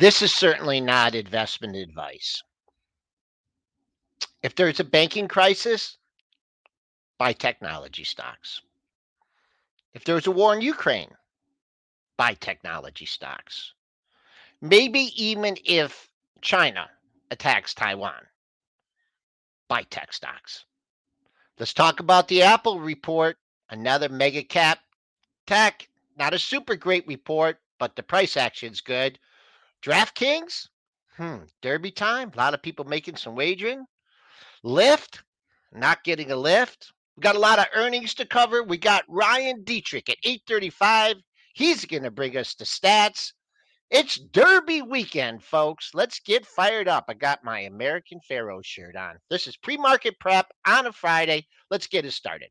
This is certainly not investment advice. If there's a banking crisis, buy technology stocks. If there's a war in Ukraine, buy technology stocks. Maybe even if China attacks Taiwan, buy tech stocks. Let's talk about the Apple report, another mega cap tech. Not a super great report, but the price action's good. DraftKings, hmm, Derby time. A lot of people making some wagering. Lyft, not getting a lift. We got a lot of earnings to cover. We got Ryan Detrick at 835. He's going to bring us the stats. It's Derby weekend, folks. Let's get fired up. I got my American Pharoah shirt on. This is pre market prep on a Friday. Let's get it started.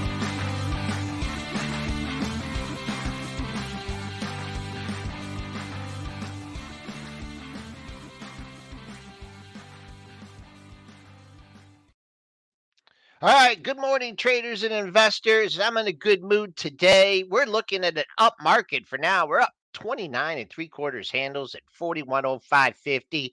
All right. Good morning, traders and investors. I'm in a good mood today. We're looking at an up market for now. We're up 29 and three quarters handles at 4105.50.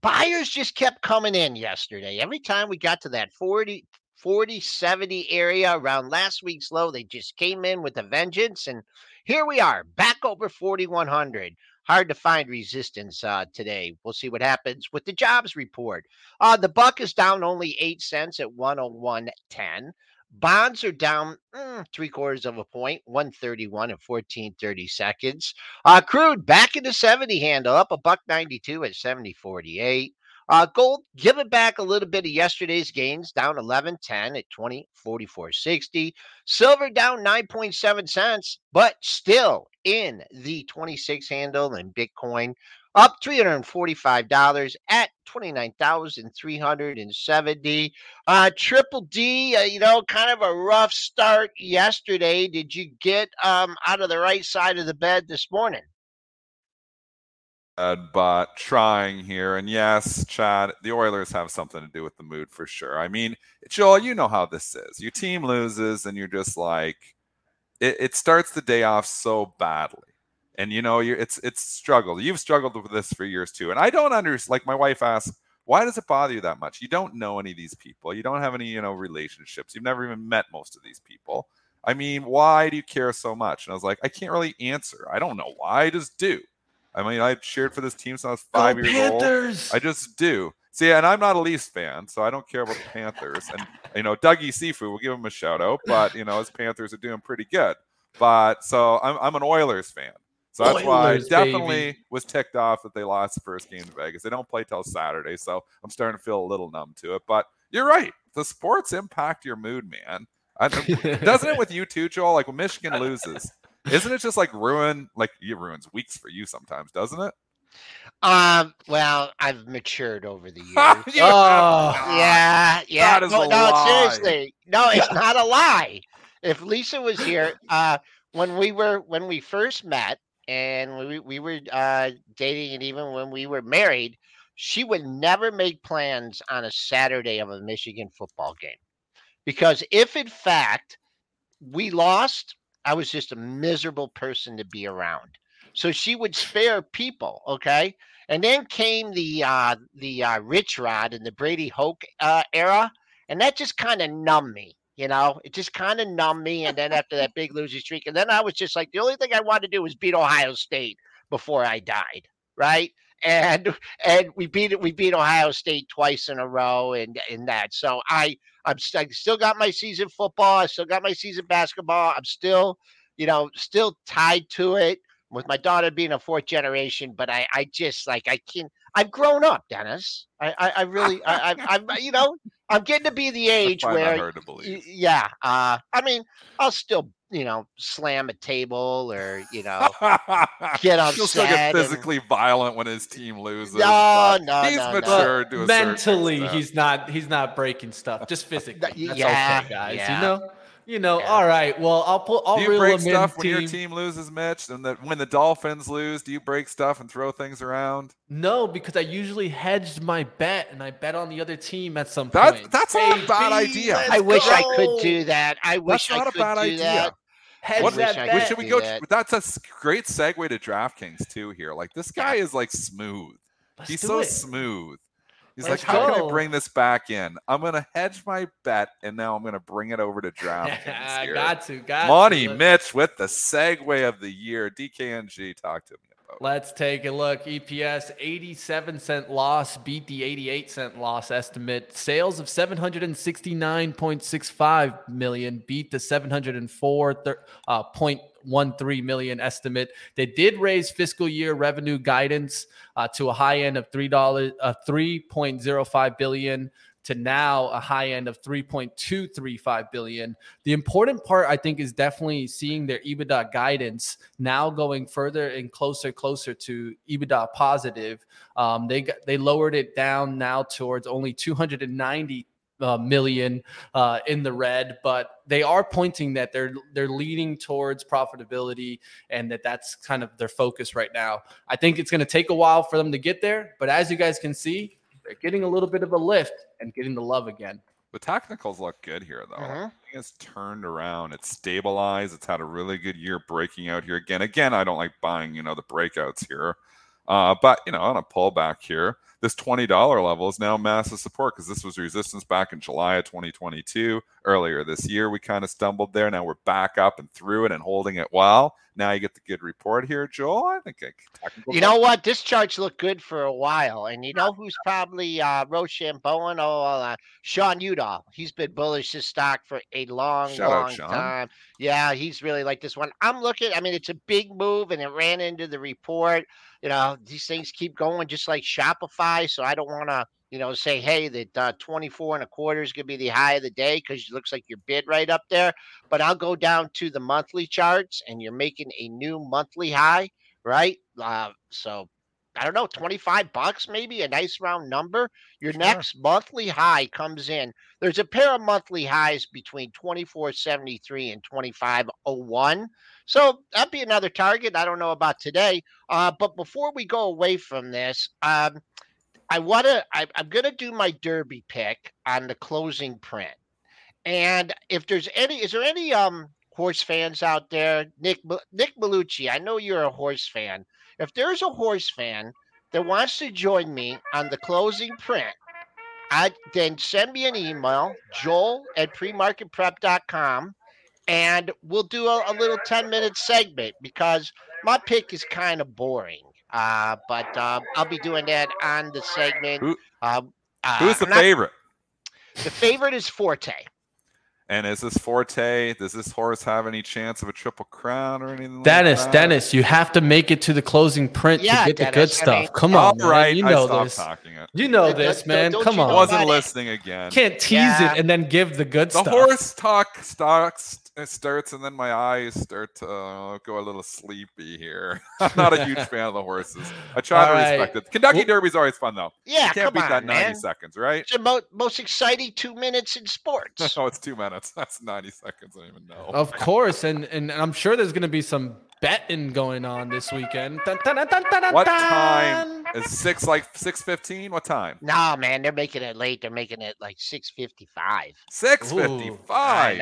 Buyers just kept coming in yesterday. Every time we got to that 40, 40, 70 area around last week's low, they just came in with a vengeance. And here we are back over 4100 hard to find resistance uh, today. We'll see what happens with the jobs report. Uh, the buck is down only eight cents at 101.10. Bonds are down mm, three quarters of a point, 131 and 1430 seconds. Uh, crude back in the 70 handle, up a buck 92 at 70.48. Uh, gold giving back a little bit of yesterday's gains, down 11.10 at 20.44.60. Silver down 9.7 cents, but still in the 26 handle. And Bitcoin up $345 at 29,370. Uh, Triple D, uh, you know, kind of a rough start yesterday. Did you get um, out of the right side of the bed this morning? but trying here. And yes, Chad, the Oilers have something to do with the mood for sure. I mean, Joel, you know how this is. Your team loses, and you're just like, it, it starts the day off so badly. And you know, you're it's it's struggled. You've struggled with this for years too. And I don't understand. Like my wife asks, why does it bother you that much? You don't know any of these people. You don't have any, you know, relationships. You've never even met most of these people. I mean, why do you care so much? And I was like, I can't really answer. I don't know why. I just do. I mean, I've cheered for this team since I was five Go years Panthers! old. I just do. See, and I'm not a Leafs fan, so I don't care about the Panthers. And you know, Dougie Sifu, we'll give him a shout out, but you know, his Panthers are doing pretty good. But so I'm, I'm an Oilers fan. So that's Oilers, why I definitely baby. was ticked off that they lost the first game in Vegas. They don't play till Saturday, so I'm starting to feel a little numb to it. But you're right. The sports impact your mood, man. I, doesn't it with you too, Joel? Like when Michigan loses, isn't it just like ruin like it ruins weeks for you sometimes, doesn't it? Um, well, I've matured over the years. oh, yeah, yeah. No, no seriously. No, it's not a lie. If Lisa was here, uh, when we were when we first met and we we were uh dating and even when we were married, she would never make plans on a Saturday of a Michigan football game. Because if in fact we lost I was just a miserable person to be around. So she would spare people, okay? And then came the uh the uh Rich Rod and the Brady Hoke uh era, and that just kind of numbed me, you know. It just kind of numbed me. And then after that big losing streak, and then I was just like, the only thing I wanted to do was beat Ohio State before I died, right? And and we beat it. We beat Ohio State twice in a row, and in that. So I I'm st- I still got my season football. I still got my season basketball. I'm still, you know, still tied to it with my daughter being a fourth generation. But I, I just like I can't. I've grown up, Dennis. I, I, I really, I, I, am you know, I'm getting to be the age where, yeah. Uh, I mean, I'll still you know, slam a table or you know, get upset. He'll still get physically and... violent when his team loses. No, no, he's no, matured no. mentally. He's not. He's not breaking stuff. Just physically. That's yeah, okay, guys. Yeah. You know. You know, yeah. all right. Well, I'll pull. I'll do you break stuff when your team loses, Mitch? And that when the Dolphins lose, do you break stuff and throw things around? No, because I usually hedged my bet and I bet on the other team at some that, point. That's not a bad idea. I wish go. I could do that. I wish that's not I could a bad do idea. that. Hedge what, that bet. Should we go? That. That's a great segue to DraftKings too. Here, like this guy is like smooth. Let's He's so it. smooth. He's Let's like, how can I bring this back in? I'm gonna hedge my bet, and now I'm gonna bring it over to DraftKings. got to, got Money to. Mitch with the segue of the year. DKNG, talk to me. Let's take a look. EPS 87 cent loss beat the 88 cent loss estimate. Sales of 769.65 million beat the 704 uh, million estimate. They did raise fiscal year revenue guidance uh, to a high end of three dollars, uh, 3.05 billion to now a high end of 3.235 billion. The important part I think is definitely seeing their EBITDA guidance now going further and closer closer to EBITDA positive. Um, they they lowered it down now towards only 290 uh, million uh, in the red, but they are pointing that they're they're leading towards profitability and that that's kind of their focus right now. I think it's going to take a while for them to get there, but as you guys can see, they're getting a little bit of a lift and getting the love again. The technicals look good here, though. Mm-hmm. It's turned around. It's stabilized. It's had a really good year breaking out here again. Again, I don't like buying, you know, the breakouts here, uh, but you know, on a pullback here, this $20 level is now massive support because this was resistance back in July of 2022. Earlier this year, we kind of stumbled there. Now we're back up and through it and holding it well. Now you get the good report here, Joel. I think you know what this charge looked good for a while, and you know who's probably uh, Rochambeau? Oh, uh, Sean Udall. He's been bullish this stock for a long, Shout long out, time. Yeah, he's really like this one. I'm looking. I mean, it's a big move, and it ran into the report you know, these things keep going just like Shopify. So I don't want to, you know, say, hey, that uh, 24 and a quarter is going to be the high of the day because it looks like your bid right up there. But I'll go down to the monthly charts and you're making a new monthly high, right? Uh, so I don't know, 25 bucks, maybe a nice round number. Your sure. next monthly high comes in. There's a pair of monthly highs between 2473 and 2501. So that'd be another target. I don't know about today. Uh, but before we go away from this, um, I want to, I'm going to do my derby pick on the closing print. And if there's any, is there any um horse fans out there? Nick Nick Malucci, I know you're a horse fan. If there's a horse fan that wants to join me on the closing print, I then send me an email, joel at premarketprep.com and we'll do a, a little 10 minute segment because my pick is kind of boring. Uh, but uh, I'll be doing that on the segment. Who, um, uh, who's the not, favorite? The favorite is Forte. And is this Forte? Does this horse have any chance of a triple crown or anything? Dennis, like Dennis, you have to make it to the closing print yeah, to get Dennis, the good stuff. I mean, Come on, all right, you know I this. Talking it. You know this, man. Come on. I wasn't listening again. Can't tease yeah. it and then give the good the stuff. The horse talk stocks it starts and then my eyes start to uh, go a little sleepy here. I'm not a huge fan of the horses. I try All to right. respect it. Kentucky well, Derby's always fun though. Yeah, you can't beat on, that 90 man. seconds, right? It's the mo- most exciting two minutes in sports. no, it's two minutes. That's 90 seconds. I don't even know. Of course, and and I'm sure there's going to be some betting going on this weekend. Dun, dun, dun, what time is six? Like six fifteen? What time? No, man, they're making it late. They're making it like six fifty five. Six fifty five.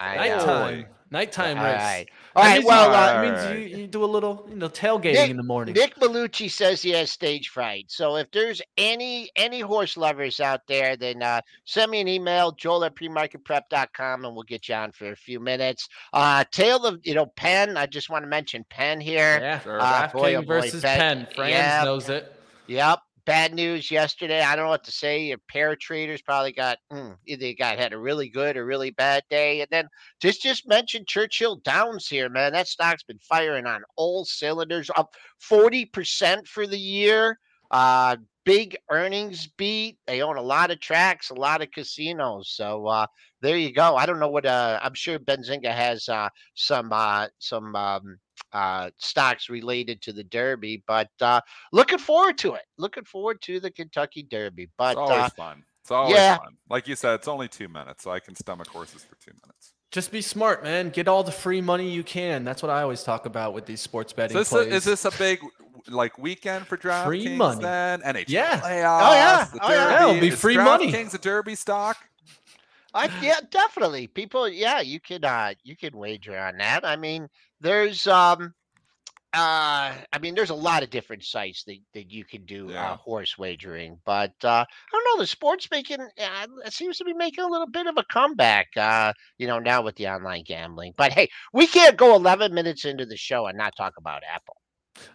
I know. Nighttime. know. Nighttime All race. right. All right. means Well, you, uh, that means you, you do a little, you know, tailgating Nick, in the morning. Nick Malucci says he has stage fright. So if there's any any horse lovers out there, then uh, send me an email, joel at premarketprep.com, and we'll get you on for a few minutes. Uh, Tail of, you know, Penn. I just want to mention Penn here. Yeah, sure. uh, boy, oh boy, versus Penn. Franz yep. knows it. Yep bad news yesterday. I don't know what to say. Your pair traders probably got mm, either got had a really good or really bad day. And then just just mention Churchill Downs here, man. That stock's been firing on all cylinders, up forty percent for the year. Uh, big earnings beat. They own a lot of tracks, a lot of casinos. So uh, there you go. I don't know what. Uh, I'm sure Benzinga has uh, some uh, some um, uh, stocks related to the Derby, but uh, looking forward to it. Looking forward to the Kentucky Derby. But it's always uh, fun. It's always yeah. fun. Like you said, it's only two minutes, so I can stomach horses for two minutes. Just be smart, man. Get all the free money you can. That's what I always talk about with these sports betting. Is this, a, is this a big like weekend for DraftKings? Free money. Then NHL yeah. Playoffs, oh yeah. The oh, Derby. yeah. It'll be is free money. Kings a Derby stock. I yeah, definitely. People, yeah, you could uh you could wager on that. I mean, there's um uh, I mean, there's a lot of different sites that, that you can do uh, yeah. uh, horse wagering, but uh, I don't know. The sports making uh, seems to be making a little bit of a comeback. Uh, you know, now with the online gambling. But hey, we can't go 11 minutes into the show and not talk about Apple.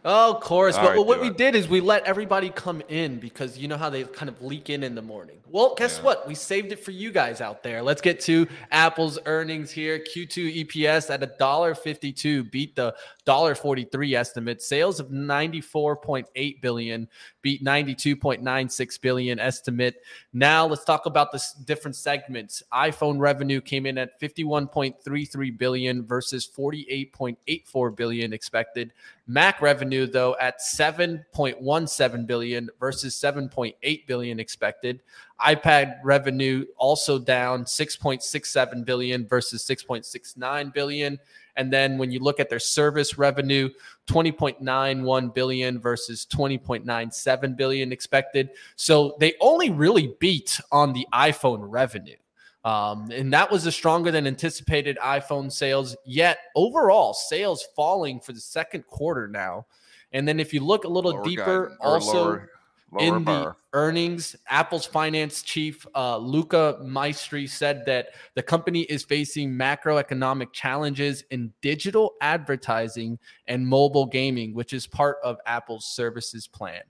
Oh, of course. All but right, what we it. did is we let everybody come in because you know how they kind of leak in in the morning. Well, guess yeah. what? We saved it for you guys out there. Let's get to Apple's earnings here. Q2 EPS at a dollar fifty-two beat the dollar forty-three estimate. Sales of ninety-four point eight billion beat ninety-two point nine six billion estimate. Now let's talk about the different segments. iPhone revenue came in at fifty-one point three three billion versus forty-eight point eight four billion expected. Mac revenue though at 7.17 billion versus 7.8 billion expected. iPad revenue also down 6.67 billion versus 6.69 billion. And then when you look at their service revenue, 20.91 billion versus 20.97 billion expected. So they only really beat on the iPhone revenue. Um, and that was a stronger than anticipated iPhone sales. Yet overall, sales falling for the second quarter now. And then if you look a little lower deeper, also lower, lower in bar. the earnings, Apple's finance chief uh, Luca Maestri said that the company is facing macroeconomic challenges in digital advertising and mobile gaming, which is part of Apple's services plan.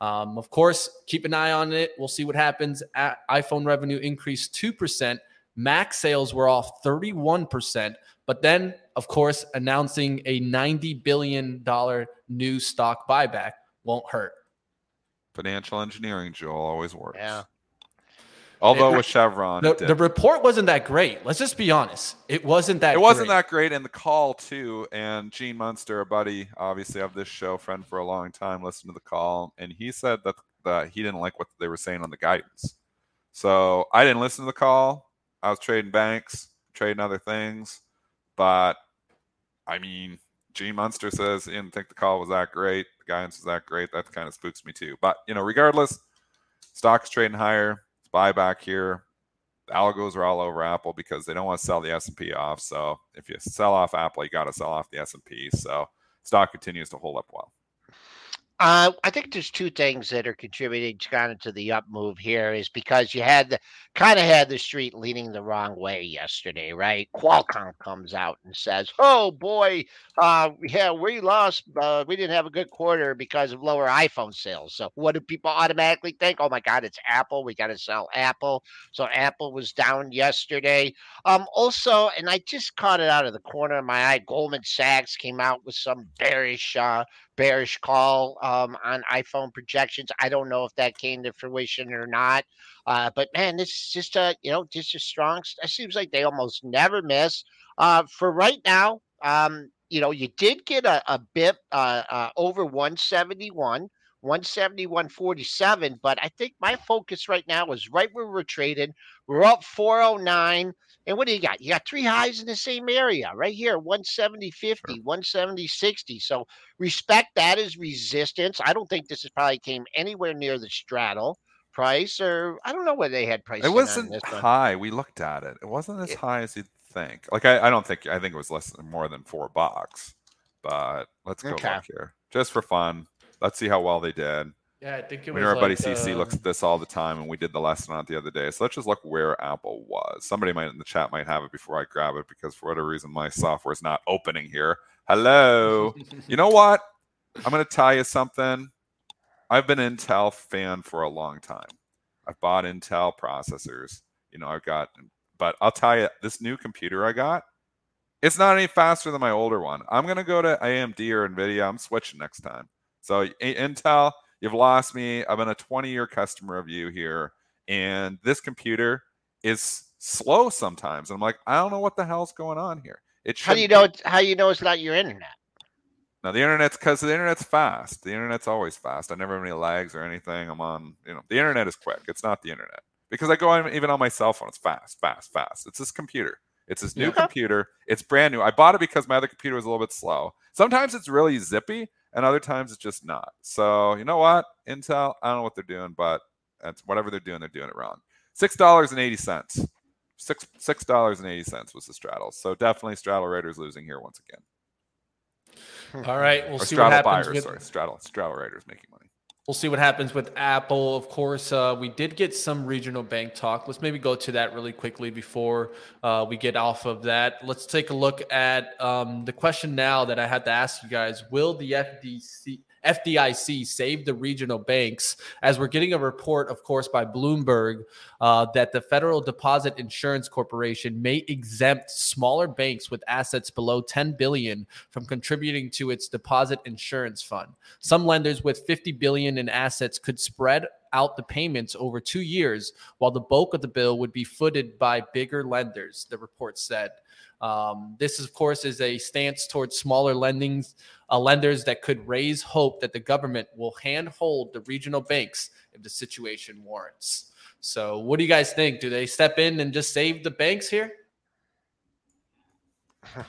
Um, of course, keep an eye on it. We'll see what happens. At iPhone revenue increased 2%. Mac sales were off 31%. But then, of course, announcing a $90 billion new stock buyback won't hurt. Financial engineering, Joel, always works. Yeah. Although it, with Chevron, the, the, report wasn't that great. Let's just be honest. It wasn't that. It wasn't great. that great, and the call too. And Gene Munster, a buddy, obviously of this show, friend for a long time, listened to the call, and he said that that he didn't like what they were saying on the guidance. So I didn't listen to the call. I was trading banks, trading other things, but I mean, Gene Munster says he didn't think the call was that great. The guidance was that great. That kind of spooks me too. But you know, regardless, stocks trading higher buyback here. Algos are all over Apple because they don't want to sell the S&P off. So if you sell off Apple, you got to sell off the S&P. So stock continues to hold up well. Uh, I think there's two things that are contributing kind of to the up move here is because you had the kind of had the street leaning the wrong way yesterday, right? Qualcomm comes out and says, "Oh boy, uh, yeah, we lost. Uh, we didn't have a good quarter because of lower iPhone sales." So what do people automatically think? Oh my God, it's Apple. We got to sell Apple. So Apple was down yesterday. Um, also, and I just caught it out of the corner of my eye. Goldman Sachs came out with some bearish uh, bearish call um, on iPhone projections. I don't know if that came to fruition or not. Uh, but man, this is just a you know just a strong. It seems like they almost never miss. Uh, for right now, um, you know, you did get a, a bit uh, uh over 171. 171.47. But I think my focus right now is right where we're trading. We're up 409. And what do you got? You got three highs in the same area right here 170 50, 170 60. So respect that as resistance. I don't think this is probably came anywhere near the straddle price, or I don't know where they had price. It wasn't high. We looked at it. It wasn't as it, high as you'd think. Like I, I don't think I think it was less than more than four bucks. But let's go okay. look here. Just for fun. Let's see how well they did. Yeah, I think it was. Everybody like, CC uh... looks at this all the time, and we did the lesson on it the other day. So let's just look where Apple was. Somebody might in the chat might have it before I grab it because for whatever reason my software is not opening here. Hello. you know what? I'm going to tell you something. I've been an Intel fan for a long time. I've bought Intel processors. You know, I've got, but I'll tell you, this new computer I got, it's not any faster than my older one. I'm going to go to AMD or NVIDIA. I'm switching next time. So Intel, You've lost me. I've been a 20 year customer of you here, and this computer is slow sometimes. And I'm like, I don't know what the hell's going on here. It how do you know? Be. How you know it's not your internet? Now the internet's because the internet's fast. The internet's always fast. I never have any lags or anything. I'm on, you know, the internet is quick. It's not the internet because I go on even on my cell phone. It's fast, fast, fast. It's this computer. It's this new yeah. computer. It's brand new. I bought it because my other computer was a little bit slow. Sometimes it's really zippy, and other times it's just not. So you know what, Intel, I don't know what they're doing, but that's whatever they're doing, they're doing it wrong. Six dollars and eighty cents. Six six dollars and eighty cents was the straddle. So definitely straddle raiders losing here once again. All right, we'll or see straddle what happens buyers, with sorry, straddle straddle raiders making money. We'll see what happens with Apple. Of course, uh, we did get some regional bank talk. Let's maybe go to that really quickly before uh, we get off of that. Let's take a look at um, the question now that I had to ask you guys: Will the FDC FDIC save the regional banks, as we're getting a report, of course, by Bloomberg uh, that the Federal Deposit Insurance Corporation may exempt smaller banks with assets below 10 billion from contributing to its deposit insurance fund. Some lenders with 50 billion in assets could spread out the payments over two years, while the bulk of the bill would be footed by bigger lenders, the report said. Um, this, of course, is a stance towards smaller lendings, uh, lenders that could raise hope that the government will handhold the regional banks if the situation warrants. So, what do you guys think? Do they step in and just save the banks here?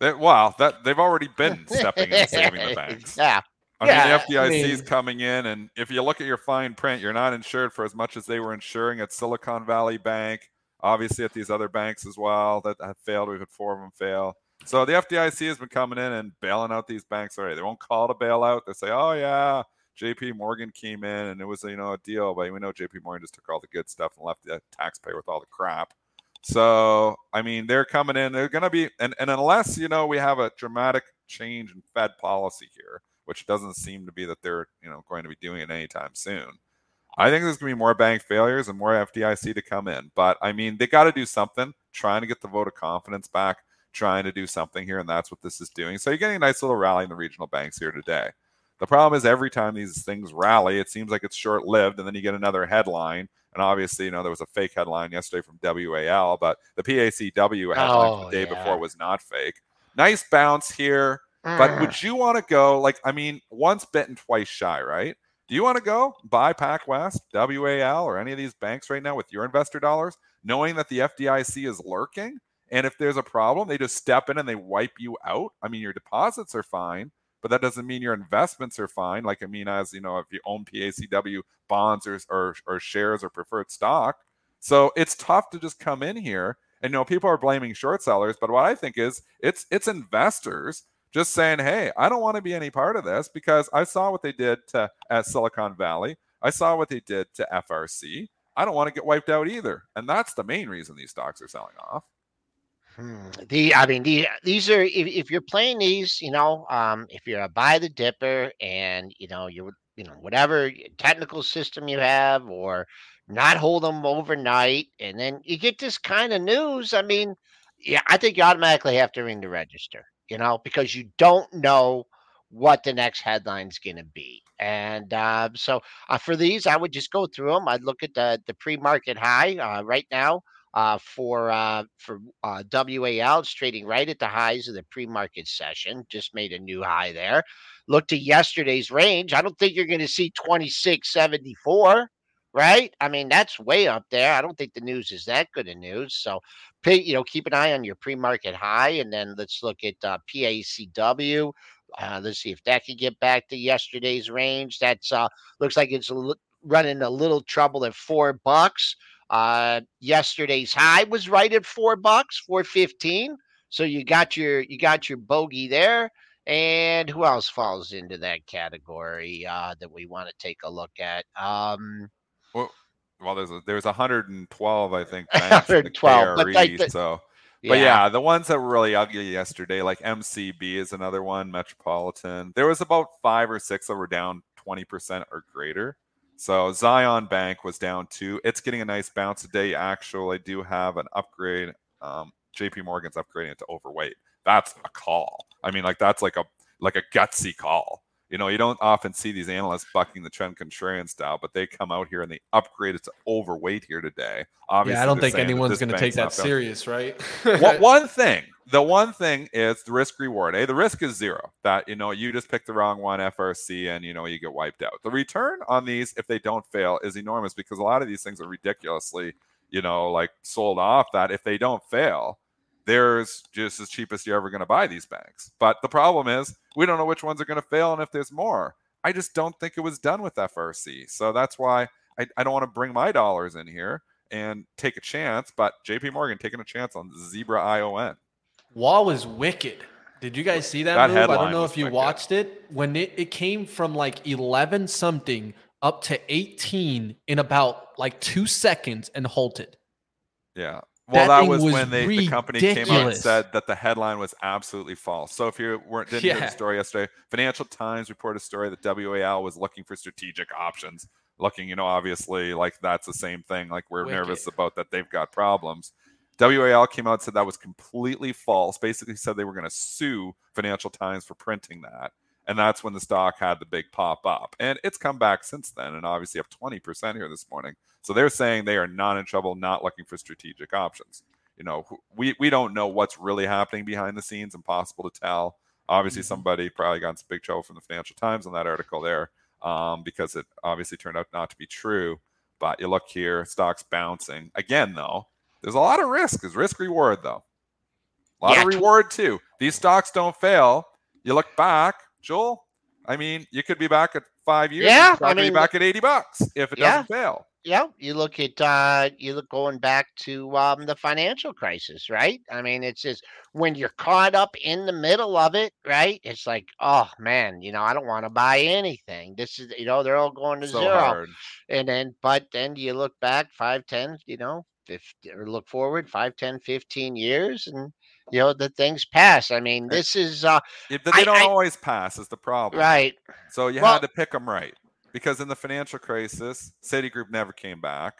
They, wow, that they've already been stepping in and saving the banks. Yeah. I yeah, mean, the FDIC I mean, is coming in, and if you look at your fine print, you're not insured for as much as they were insuring at Silicon Valley Bank obviously at these other banks as well that have failed. We've had four of them fail. So the FDIC has been coming in and bailing out these banks already. They won't call it a bailout. They say, "Oh yeah, J.P. Morgan came in and it was you know a deal," but we know J.P. Morgan just took all the good stuff and left the taxpayer with all the crap. So I mean, they're coming in. They're going to be, and, and unless you know we have a dramatic change in Fed policy here, which doesn't seem to be that they're you know going to be doing it anytime soon. I think there's going to be more bank failures and more FDIC to come in. But I mean, they got to do something, trying to get the vote of confidence back, trying to do something here. And that's what this is doing. So you're getting a nice little rally in the regional banks here today. The problem is every time these things rally, it seems like it's short lived. And then you get another headline. And obviously, you know, there was a fake headline yesterday from WAL, but the PACW headline oh, the day yeah. before was not fake. Nice bounce here. Mm. But would you want to go like, I mean, once bitten, twice shy, right? Do you want to go buy PacWest, WAL, or any of these banks right now with your investor dollars, knowing that the FDIC is lurking? And if there's a problem, they just step in and they wipe you out. I mean, your deposits are fine, but that doesn't mean your investments are fine. Like, I mean, as you know, if you own PACW bonds or, or, or shares or preferred stock. So it's tough to just come in here. And you know, people are blaming short sellers, but what I think is it's it's investors just saying, hey, I don't want to be any part of this because I saw what they did to at Silicon Valley. I saw what they did to FRC. I don't want to get wiped out either. And that's the main reason these stocks are selling off. Hmm. The I mean the these are if, if you're playing these, you know, um, if you're a buy the dipper and you know you're you know whatever technical system you have or not hold them overnight and then you get this kind of news. I mean, yeah, I think you automatically have to ring the register you know, because you don't know what the next headline's going to be. And uh, so uh, for these, I would just go through them. I'd look at the the pre market high uh, right now uh, for uh, for uh, WAL. It's trading right at the highs of the pre market session. Just made a new high there. Look to yesterday's range. I don't think you're going to see 2674 right? I mean, that's way up there. I don't think the news is that good of news. So pay, you know, keep an eye on your pre-market high, and then let's look at uh, PACW. Uh, let's see if that can get back to yesterday's range. That's uh, looks like it's running a little trouble at four bucks. Uh, yesterday's high was right at four bucks, four fifteen. So you got your you got your bogey there. And who else falls into that category uh, that we want to take a look at? Um, well, well, there's a, there's 112, I think, 112, but like the, so. But yeah. yeah. the ones that were really ugly yesterday, like MCB is another one, Metropolitan. There was about five or six that were down 20% or greater. So Zion Bank was down too. It's getting a nice bounce today. Actually, I do have an upgrade. Um, JP Morgan's upgrading it to overweight. That's a call. I mean, like that's like a like a gutsy call You know, you don't often see these analysts bucking the trend contrarian style, but they come out here and they upgrade it to overweight here today. Obviously, yeah, I don't think anyone's going to take that serious, right? what, one thing, the one thing is the risk reward. Eh, the risk is zero. That you know, you just pick the wrong one, FRC, and you know you get wiped out. The return on these, if they don't fail, is enormous because a lot of these things are ridiculously, you know, like sold off. That if they don't fail, there's just as cheap as you're ever going to buy these banks. But the problem is we don't know which ones are going to fail and if there's more. I just don't think it was done with FRC. So that's why I, I don't want to bring my dollars in here and take a chance. But JP Morgan taking a chance on Zebra ION. WAL is wicked. Did you guys see that, that move? I don't know if you wicked. watched it. When it, it came from like 11 something up to 18 in about like two seconds and halted. Yeah. Well, that, that was, was, when they, the company came out and said that the headline was absolutely false. So if you weren't didn't yeah. hear the story yesterday, Financial Times reported a story that WAL was looking for strategic options. Looking, you know, obviously like that's the same thing. Like we're Wicked. nervous about that they've got problems. WAL came out and said that was completely false. Basically said they were going to sue Financial Times for printing that. And that's when the stock had the big pop up. And it's come back since then and obviously up 20% here this morning. So they're saying they are not in trouble, not looking for strategic options. You know, we, we don't know what's really happening behind the scenes, impossible to tell. Obviously, mm-hmm. somebody probably got some big trouble from the Financial Times on that article there um, because it obviously turned out not to be true. But you look here, stocks bouncing. Again, though, there's a lot of risk. There's risk reward, though. A lot yeah. of reward, too. These stocks don't fail. You look back, Joel, I mean, you could be back at five years. Yeah, I mean, back at 80 bucks if it yeah. doesn't fail yeah, you look at uh, you look going back to um, the financial crisis, right? I mean, it's just when you're caught up in the middle of it, right? It's like, oh man, you know, I don't want to buy anything. This is, you know, they're all going to so zero, hard. and then, but then you look back five, ten, you know, 50, or look forward five, 10, 15 years, and you know the things pass. I mean, this is uh, yeah, but they don't I, always pass. Is the problem, right? So you well, had to pick them right because in the financial crisis, Citigroup never came back.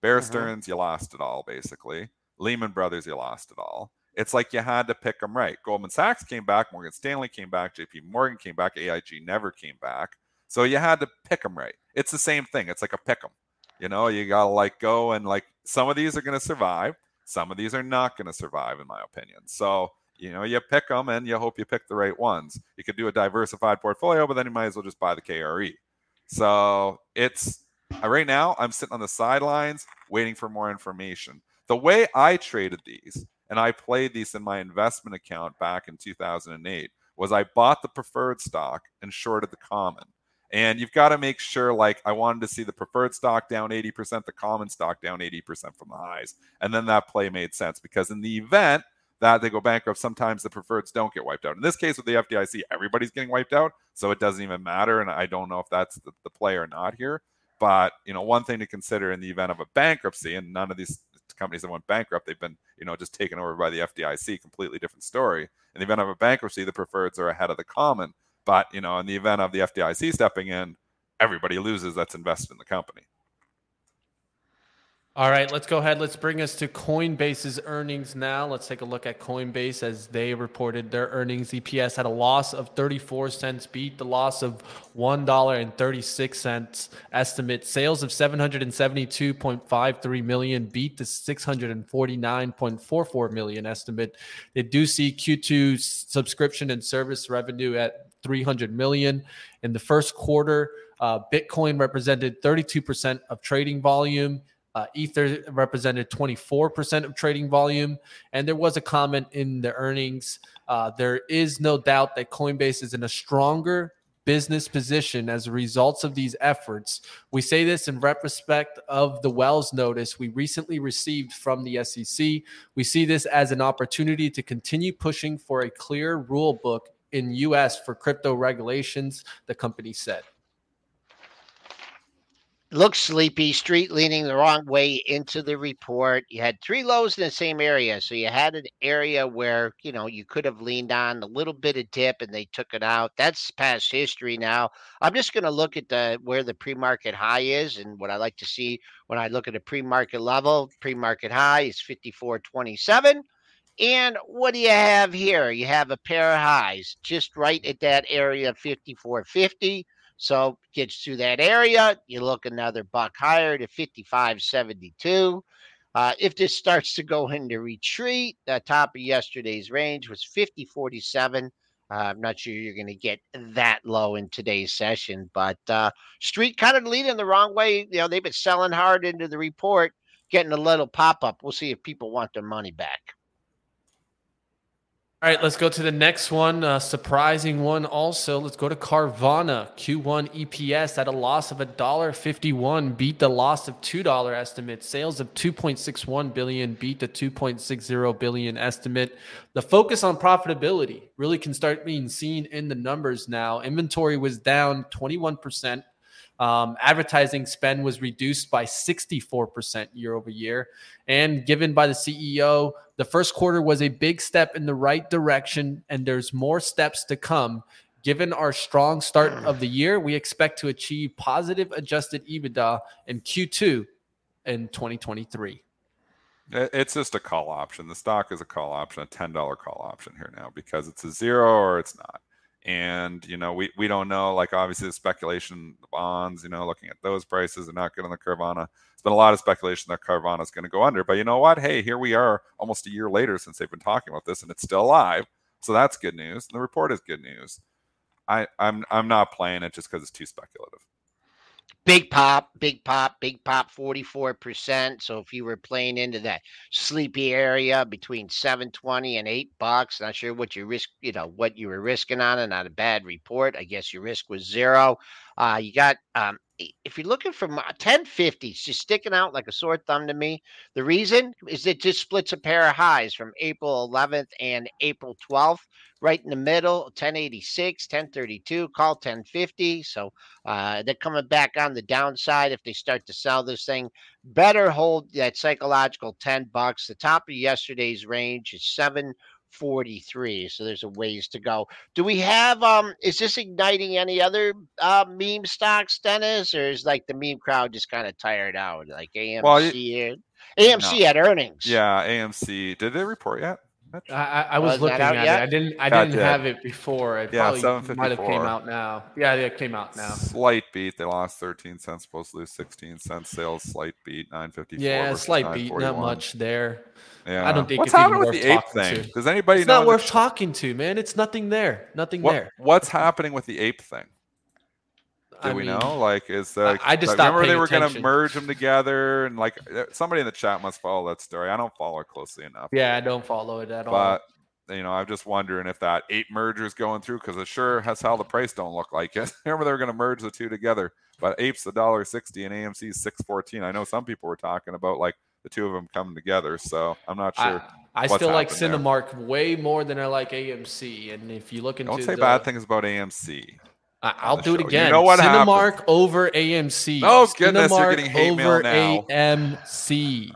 Bear mm-hmm. Stearns, you lost it all basically. Lehman Brothers, you lost it all. It's like you had to pick them right. Goldman Sachs came back, Morgan Stanley came back, JP Morgan came back, AIG never came back. So you had to pick them right. It's the same thing. It's like a pick them. You know, you got to like go and like some of these are going to survive. Some of these are not going to survive, in my opinion. So, you know, you pick them and you hope you pick the right ones. You could do a diversified portfolio, but then you might as well just buy the KRE. So it's uh, right now, I'm sitting on the sidelines waiting for more information. The way I traded these, and I played these in my investment account back in 2008, was I bought the preferred stock and shorted the common. And you've got to make sure, like, I wanted to see the preferred stock down 80%, the common stock down 80% from the highs. And then that play made sense because in the event that they go bankrupt, sometimes the preferreds don't get wiped out. In this case with the FDIC, everybody's getting wiped out, so it doesn't even matter. And I don't know if that's the, the play or not here. But you know, one thing to consider in the event of a bankruptcy, and none of these companies that went bankrupt, they've been you know just taken over by the FDIC. Completely different story. In the event of a bankruptcy, the preferreds are ahead of the common. But you know, in the event of the FDIC stepping in, everybody loses that's invested in the company. All right, let's go ahead. Let's bring us to Coinbase's earnings now. Let's take a look at Coinbase as they reported their earnings. EPS had a loss of 34 cents, beat the loss of $1.36 estimate. Sales of 772.53 million, beat the 649.44 million estimate. They do see Q2 subscription and service revenue at 300 million. In the first quarter, uh, Bitcoin represented 32% of trading volume. Uh, Ether represented 24% of trading volume. And there was a comment in the earnings. Uh, there is no doubt that Coinbase is in a stronger business position as a result of these efforts. We say this in retrospect of the Wells notice we recently received from the SEC. We see this as an opportunity to continue pushing for a clear rule book in US for crypto regulations, the company said looks sleepy, street leaning the wrong way into the report. You had three lows in the same area. So you had an area where, you know, you could have leaned on a little bit of dip and they took it out. That's past history now. I'm just going to look at the where the pre-market high is and what I like to see when I look at a pre-market level, pre-market high is 54.27 And what do you have here? You have a pair of highs just right at that area 54.50. So gets to that area, you look another buck higher to 55.72. Uh, if this starts to go into retreat, the top of yesterday's range was 50.47. Uh, I'm not sure you're going to get that low in today's session, but uh, Street kind of leading the wrong way. You know, they've been selling hard into the report, getting a little pop up. We'll see if people want their money back. All right, let's go to the next one. Uh, surprising one also. Let's go to Carvana. Q1 EPS at a loss of $1.51 beat the loss of $2 estimate. Sales of 2.61 billion beat the 2.60 billion estimate. The focus on profitability really can start being seen in the numbers now. Inventory was down 21%. Um, advertising spend was reduced by 64% year over year. And given by the CEO, the first quarter was a big step in the right direction, and there's more steps to come. Given our strong start of the year, we expect to achieve positive adjusted EBITDA in Q2 in 2023. It's just a call option. The stock is a call option, a $10 call option here now because it's a zero or it's not and you know we, we don't know like obviously the speculation the bonds you know looking at those prices are not good on the carvana there's been a lot of speculation that carvana is going to go under but you know what? Hey here we are almost a year later since they've been talking about this and it's still alive so that's good news and the report is good news. I i'm i'm not playing it just because it's too speculative Big pop, big pop, big pop, 44%. So if you were playing into that sleepy area between 720 and 8 bucks, not sure what you risk, you know, what you were risking on it, not a bad report. I guess your risk was zero. Uh, you got um, if you're looking for 1050, it's just sticking out like a sore thumb to me. The reason is it just splits a pair of highs from April 11th and April 12th, right in the middle, 1086, 1032, call 1050. So uh, they're coming back on the downside if they start to sell this thing. Better hold that psychological 10 bucks. The top of yesterday's range is seven 43 so there's a ways to go. Do we have um is this igniting any other uh meme stocks dennis or is like the meme crowd just kind of tired out like amc well, you, amc no. had earnings. Yeah amc did they report yet I, I was, was looking at yet? it. I didn't. I didn't have it before. It yeah, probably might have came out now. Yeah, it came out now. Slight beat. They lost 13 cents. Supposed to lose 16 cents. Sales slight beat. 954. Yeah, slight beat. Not much there. Yeah. I don't think what's happening with the ape thing. To. Does anybody it's know? Not worth talking to, man. It's nothing there. Nothing what, there. What's happening with the ape thing? Do I we mean, know? Like, is that? I just like, remember they were going to merge them together, and like uh, somebody in the chat must follow that story. I don't follow it closely enough. Yeah, I don't follow it at but, all. But you know, I'm just wondering if that ape merger is going through because it sure has how the price don't look like it. remember they were going to merge the two together, but apes a dollar sixty and AMC six fourteen. I know some people were talking about like the two of them coming together. So I'm not sure. I, I still like Cinemark there. way more than I like AMC. And if you look into don't say the, bad things about AMC. I, will do it again. You know what Cinemark happened? over AMC. Oh goodness, Cinemark you're getting hate mail now. AMC.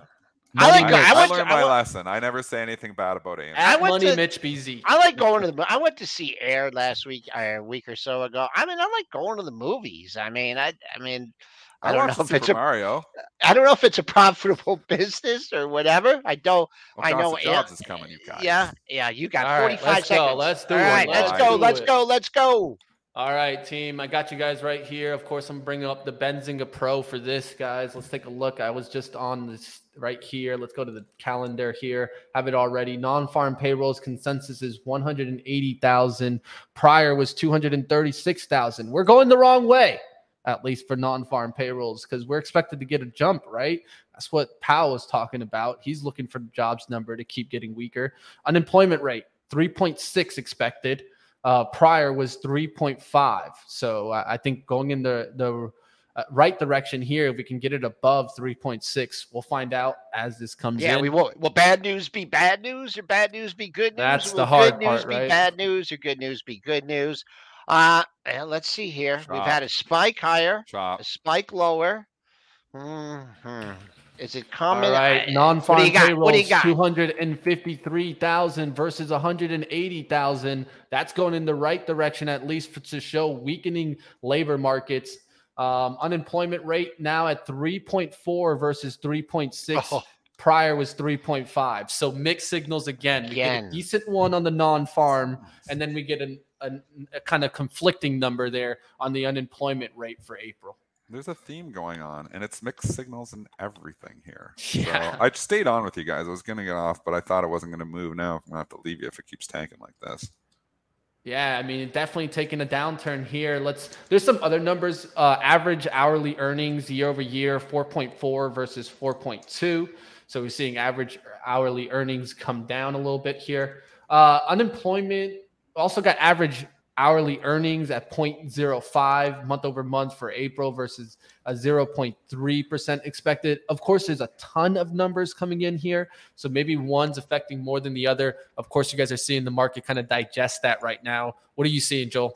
I like. I, I, learned my lesson. I never say anything bad about AMC. I went Money to, Mitch BZ. I like going to the. I went to see Air last week, or a week or so ago. I mean, I like going to the movies. I mean, I. I mean, I, don't know if Super it's a Mario. I don't know if it's a profitable business or whatever. I don't. Well, I know. Jobs is coming, you guys. Yeah, yeah. You got All 45 right, let's seconds. Go. Let's do All it. right, let's, let's go. Let's go. Let's go. All right, team. I got you guys right here. Of course, I'm bringing up the Benzinga Pro for this, guys. Let's take a look. I was just on this right here. Let's go to the calendar here. Have it already. Non-farm payrolls consensus is 180,000. Prior was 236,000. We're going the wrong way at least for non-farm payrolls, because we're expected to get a jump, right? That's what Powell was talking about. He's looking for the jobs number to keep getting weaker. Unemployment rate, 3.6 expected. Uh, prior was 3.5. So uh, I think going in the the uh, right direction here, if we can get it above 3.6, we'll find out as this comes yeah, in. we will. Will bad news be bad news or bad news be good news? That's will the hard good news part, be right? bad news or good news be good news? Uh, let's see here. We've had a spike higher, Chop. a spike lower. Mm-hmm. Is it coming? All right, non-farm payrolls, two hundred and fifty-three thousand versus one hundred and eighty thousand. That's going in the right direction, at least for, to show weakening labor markets. Um, unemployment rate now at three point four versus three point six. Oh prior was 3.5. So mixed signals again. We again. get a decent one on the non-farm, and then we get an, a, a kind of conflicting number there on the unemployment rate for April. There's a theme going on, and it's mixed signals and everything here. Yeah. So I stayed on with you guys. I was going to get off, but I thought it wasn't going to move. Now I'm going to have to leave you if it keeps tanking like this. Yeah, I mean, definitely taking a downturn here. Let's. There's some other numbers. Uh, average hourly earnings year over year, 4.4 versus 4.2. So we're seeing average hourly earnings come down a little bit here. Uh, unemployment also got average hourly earnings at 0.05 month over month for April versus a 0.3% expected. Of course, there's a ton of numbers coming in here. So maybe one's affecting more than the other. Of course, you guys are seeing the market kind of digest that right now. What are you seeing, Joel?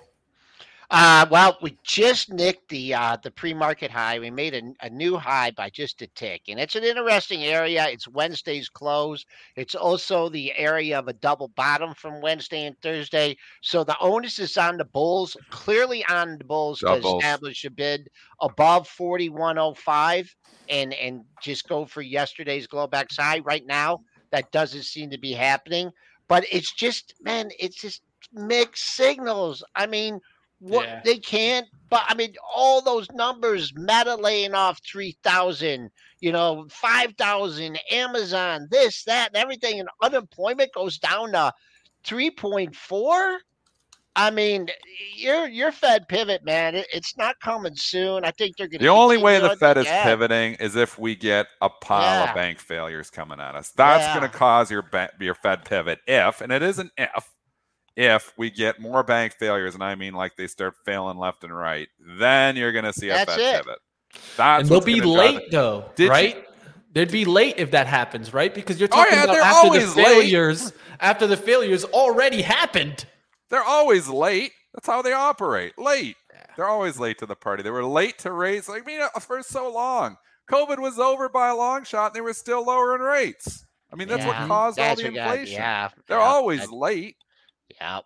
Uh, well, we just nicked the uh, the pre-market high. We made a, a, new high by just a tick, and it's an interesting area. It's Wednesday's close. It's also the area of a double bottom from Wednesday and Thursday. So the onus is on the bulls, clearly on the bulls to establish a bid above forty one oh five, and and just go for yesterday's Globex high. Right now, that doesn't seem to be happening. But it's just, man, it's just mixed signals. I mean what yeah. they can't, but I mean, all those numbers, Meta laying off 3,000, you know, 5,000, Amazon, this, that, and everything, and unemployment goes down to 3.4. I mean, your your Fed pivot, man. It, it's not coming soon. I think they're going. to The only way the Fed is pivoting is if we get a pile yeah. of bank failures coming at us. That's yeah. going to cause your ba- your Fed pivot. If and it is an if if we get more bank failures, and I mean like they start failing left and right, then you're going to see a That's Fed it. pivot. That's and they'll be late though, Did right? You, They'd be late if that happens, right? Because you're talking oh, yeah, about after the failures, late. after the failures already happened. They're always late. That's how they operate. Late. Yeah. They're always late to the party. They were late to raise. Like, I mean, uh, for so long. COVID was over by a long shot, and they were still lowering rates. I mean, that's yeah, what caused that's all the inflation. Got, yeah, they're yeah, always late. Yep.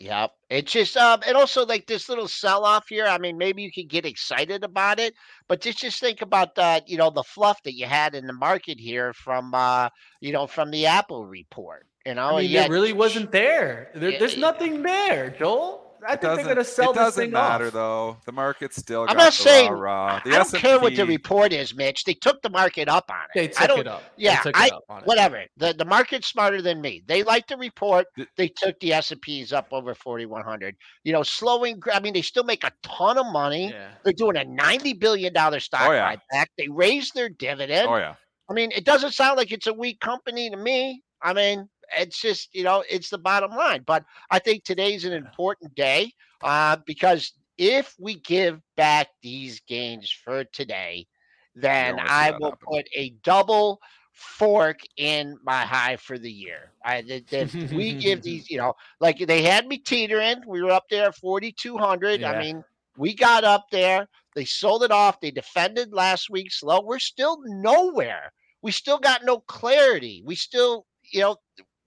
Yep. It's just um and also like this little sell off here. I mean, maybe you could get excited about it, but just just think about that, you know, the fluff that you had in the market here from uh, you know, from the Apple report. You know, I mean, it really wasn't there. there there's nothing there, Joel. I think they're going to sell it doesn't matter off. though. The market's still. I'm not saying. Rah, rah. I don't S&P, care what the report is, Mitch. They took the market up on it. They took I don't, it up. Yeah, I, whatever. The the market's smarter than me. They like the report. They took the S and P's up over 4,100. You know, slowing. I mean, they still make a ton of money. Yeah. They're doing a 90 billion dollar stock oh, yeah. buyback. They raised their dividend. Oh yeah. I mean, it doesn't sound like it's a weak company to me. I mean, it's just you know, it's the bottom line. But I think today's an important day uh, because if we give back these gains for today, then I will happen. put a double fork in my high for the year. I if we give these, you know, like they had me teetering. We were up there 4,200. Yeah. I mean, we got up there. They sold it off. They defended last week's low. We're still nowhere. We still got no clarity. We still, you know,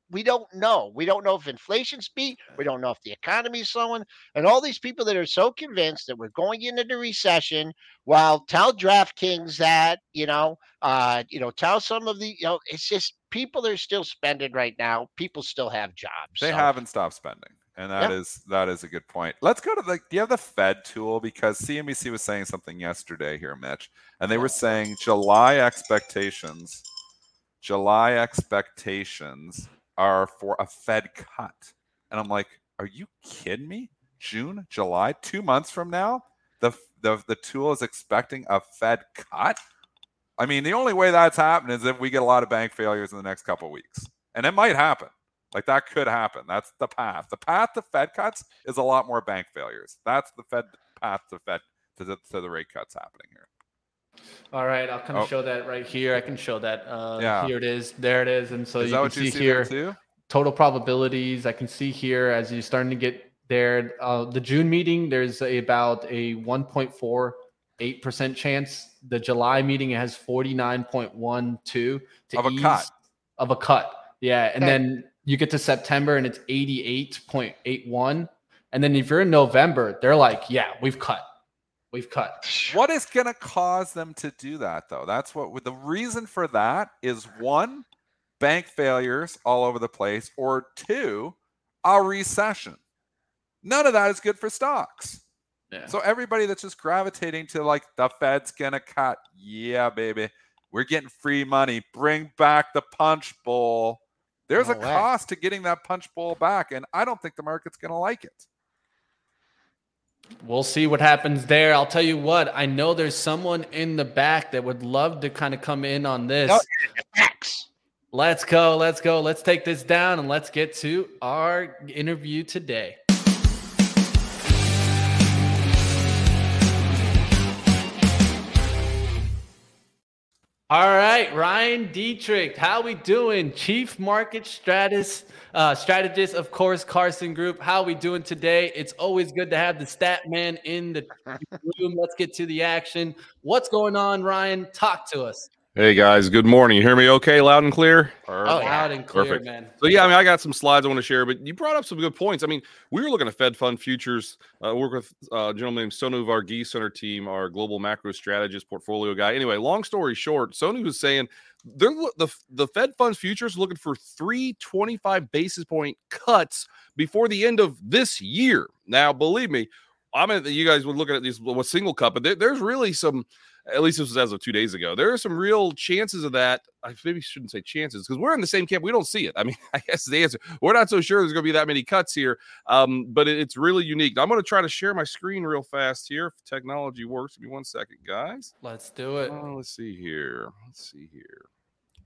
we don't know. We don't know if inflation's beat. We don't know if the economy's slowing. And all these people that are so convinced that we're going into the recession, well, tell DraftKings that, you know, uh, you know, tell some of the, you know, it's just people are still spending right now. People still have jobs. They so. haven't stopped spending. And that yep. is that is a good point. Let's go to the do you have the Fed tool? Because CNBC was saying something yesterday here, Mitch, and they were saying July expectations, July expectations are for a Fed cut. And I'm like, are you kidding me? June, July, two months from now, the the the tool is expecting a Fed cut. I mean, the only way that's happening is if we get a lot of bank failures in the next couple weeks, and it might happen. Like that could happen. That's the path. The path to Fed cuts is a lot more bank failures. That's the Fed path to Fed to the, to the rate cuts happening here. All right, I'll kind of oh. show that right here. I can show that. Uh, yeah. Here it is. There it is. And so is you can see, see here total probabilities. I can see here as you're starting to get there. Uh, the June meeting, there's a, about a 1.48% chance. The July meeting it has 49.12 to of a cut. Of a cut. Yeah. And okay. then you get to September and it's 88.81. And then if you're in November, they're like, yeah, we've cut. We've cut. What is going to cause them to do that, though? That's what the reason for that is one, bank failures all over the place, or two, a recession. None of that is good for stocks. Yeah. So everybody that's just gravitating to like the Fed's gonna cut, yeah, baby, we're getting free money. Bring back the punch bowl. There's no a way. cost to getting that punch bowl back, and I don't think the market's gonna like it. We'll see what happens there. I'll tell you what, I know there's someone in the back that would love to kind of come in on this. Oh, let's go. Let's go. Let's take this down and let's get to our interview today. All right, Ryan Detrick, how we doing? Chief Market Strategist, uh, strategist, of course, Carson Group. How we doing today? It's always good to have the stat man in the room. Let's get to the action. What's going on, Ryan? Talk to us. Hey guys, good morning. You hear me okay, loud and clear? Perfect. Oh, loud and clear, Perfect. man. So yeah, I mean, I got some slides I want to share, but you brought up some good points. I mean, we were looking at Fed fund futures. Uh, work with uh, a gentleman named Sonu Varghese on our team, our global macro strategist, portfolio guy. Anyway, long story short, Sonu was saying they're the the Fed funds futures looking for three 25 basis point cuts before the end of this year. Now, believe me, I mean, you guys were looking at these with single cut, but there, there's really some at least this was as of two days ago. There are some real chances of that. I maybe shouldn't say chances because we're in the same camp. We don't see it. I mean, I guess the answer we're not so sure there's going to be that many cuts here, um, but it, it's really unique. Now, I'm going to try to share my screen real fast here. If technology works, give me one second, guys. Let's do it. Uh, let's see here. Let's see here.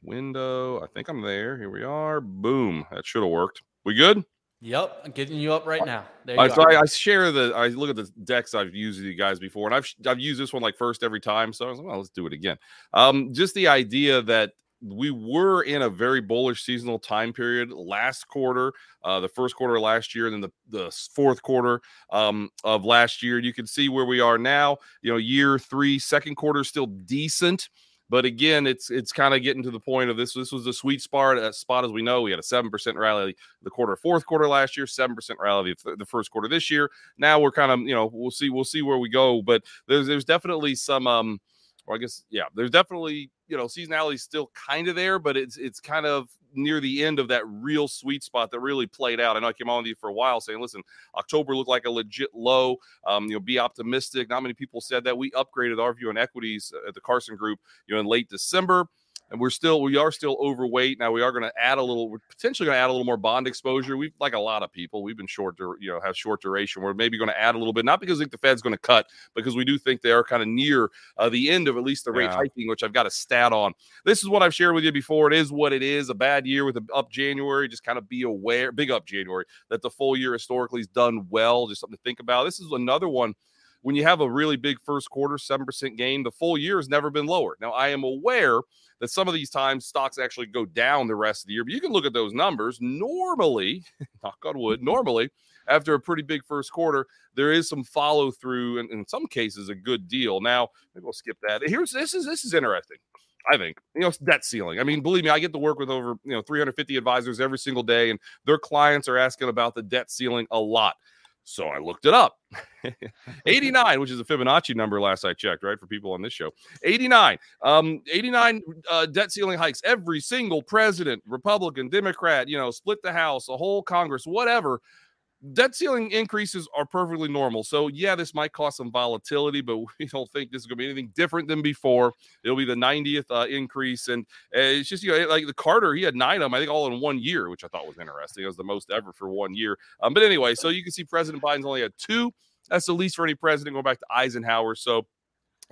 Window. I think I'm there. Here we are. Boom. That should have worked. We good? Yep, I'm getting you up right now. There you so I, I, share the. I look at the decks I've used with you guys before, and I've I've used this one like first every time. So I was like, well, let's do it again. Um, just the idea that we were in a very bullish seasonal time period last quarter, uh, the first quarter last year, and then the, the fourth quarter um, of last year. You can see where we are now. You know, year three, second quarter still decent. But again, it's it's kind of getting to the point of this. This was a sweet spot. A spot as we know, we had a seven percent rally the quarter fourth quarter last year, seven percent rally the first quarter this year. Now we're kind of you know we'll see we'll see where we go. But there's there's definitely some um, or I guess yeah, there's definitely you know seasonality still kind of there, but it's it's kind of near the end of that real sweet spot that really played out. I know I came on to you for a while saying, listen, October looked like a legit low. Um, you know, be optimistic. Not many people said that. We upgraded our view on equities at the Carson Group, you know, in late December and we're still we are still overweight. Now we are going to add a little. We're potentially going to add a little more bond exposure. we've like a lot of people. We've been short, to you know, have short duration. We're maybe going to add a little bit, not because I think the Fed's going to cut, because we do think they are kind of near uh, the end of at least the rate yeah. hiking, which I've got a stat on. This is what I've shared with you before. It is what it is. A bad year with an up January. Just kind of be aware, big up January, that the full year historically is done well. Just something to think about. This is another one when you have a really big first quarter, 7% gain, the full year has never been lower. Now, I am aware that some of these times stocks actually go down the rest of the year. But you can look at those numbers. Normally, knock on wood, normally after a pretty big first quarter, there is some follow through, and in some cases, a good deal. Now, maybe we'll skip that. Here's this is this is interesting. I think you know debt ceiling. I mean, believe me, I get to work with over you know 350 advisors every single day, and their clients are asking about the debt ceiling a lot. So I looked it up. 89, which is a Fibonacci number last I checked, right? For people on this show. 89. Um, 89 uh, debt ceiling hikes. Every single president, Republican, Democrat, you know, split the House, a whole Congress, whatever, debt ceiling increases are perfectly normal. So, yeah, this might cause some volatility, but we don't think this is going to be anything different than before. It'll be the 90th uh, increase. And uh, it's just, you know, like the Carter, he had nine of them, I think, all in one year, which I thought was interesting. It was the most ever for one year. Um, but anyway, so you can see President Biden's only had two. That's the least for any president going back to Eisenhower. So,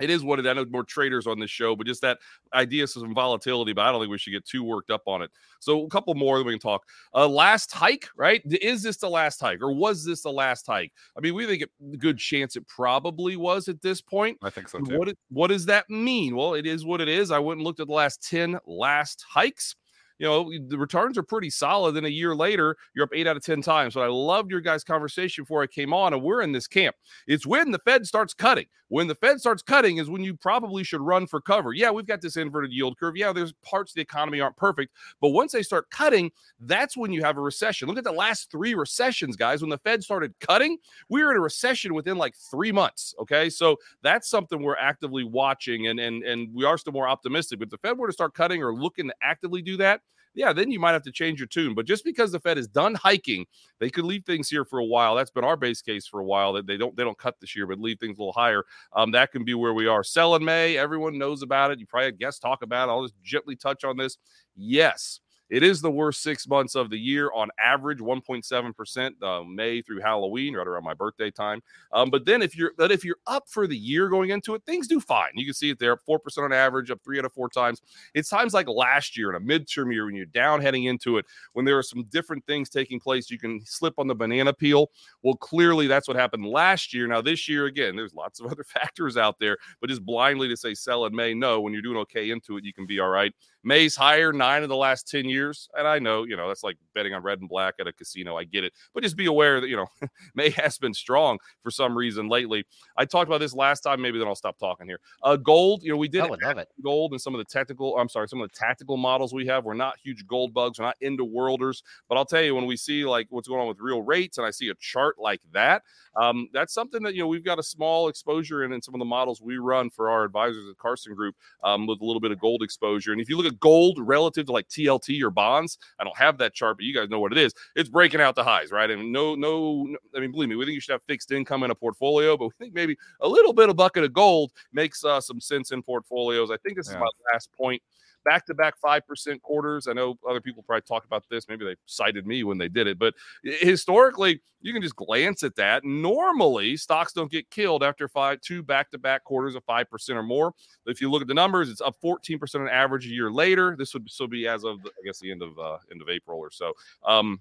it is what it. I know more traders on this show, but just that idea of some volatility. But I don't think we should get too worked up on it. So a couple more that we can talk. Uh, last hike, right? Is this the last hike, or was this the last hike? I mean, we think a good chance it probably was at this point. I think so too. What what does that mean? Well, it is what it is. I went and looked at the last ten last hikes. You know, the returns are pretty solid. Then a year later, you're up eight out of 10 times. But I loved your guys' conversation before I came on, and we're in this camp. It's when the Fed starts cutting. When the Fed starts cutting is when you probably should run for cover. Yeah, we've got this inverted yield curve. Yeah, there's parts of the economy aren't perfect. But once they start cutting, that's when you have a recession. Look at the last three recessions, guys. When the Fed started cutting, we were in a recession within like three months. Okay. So that's something we're actively watching and and and we are still more optimistic. But if the Fed were to start cutting or looking to actively do that, yeah, then you might have to change your tune. But just because the Fed is done hiking, they could leave things here for a while. That's been our base case for a while. That they don't they don't cut this year, but leave things a little higher. Um, that can be where we are. Sell in May. Everyone knows about it. You probably had guests talk about it. I'll just gently touch on this. Yes, it is the worst six months of the year on average, 1.7% uh, May through Halloween, right around my birthday time. Um, but then if you're but if you're up for the year going into it, things do fine. You can see it there, four percent on average, up three out of four times. It's times like last year in a midterm year when you're down heading into it, when there are some different things taking place, you can slip on the banana peel. Well, clearly that's what happened last year. Now this year again, there's lots of other factors out there, but just blindly to say sell in May, no, when you're doing okay into it, you can be all right. May's higher nine of the last 10 years. And I know, you know, that's like betting on red and black at a casino. I get it. But just be aware that, you know, May has been strong for some reason lately. I talked about this last time. Maybe then I'll stop talking here. Uh, gold, you know, we did would love it. gold and some of the technical, I'm sorry, some of the tactical models we have. We're not huge gold bugs. We're not into worlders. But I'll tell you, when we see like what's going on with real rates and I see a chart like that, um, that's something that, you know, we've got a small exposure in in some of the models we run for our advisors at Carson Group um, with a little bit of gold exposure. And if you look at gold relative to like TLT or bonds, I don't have that chart, but you guys know what it is. It's breaking out the highs, right? And no, no, I mean, believe me, we think you should have fixed income in a portfolio, but we think maybe a little bit of bucket of gold makes uh, some sense in portfolios. I think this yeah. is my last point back to back 5% quarters. I know other people probably talk about this. Maybe they cited me when they did it, but historically, you can just glance at that. Normally, stocks don't get killed after five, two back to back quarters of 5% or more. But if you look at the numbers, it's up 14% on average a year later. This would still be as of, I guess, the end of uh, end of April or so. Um,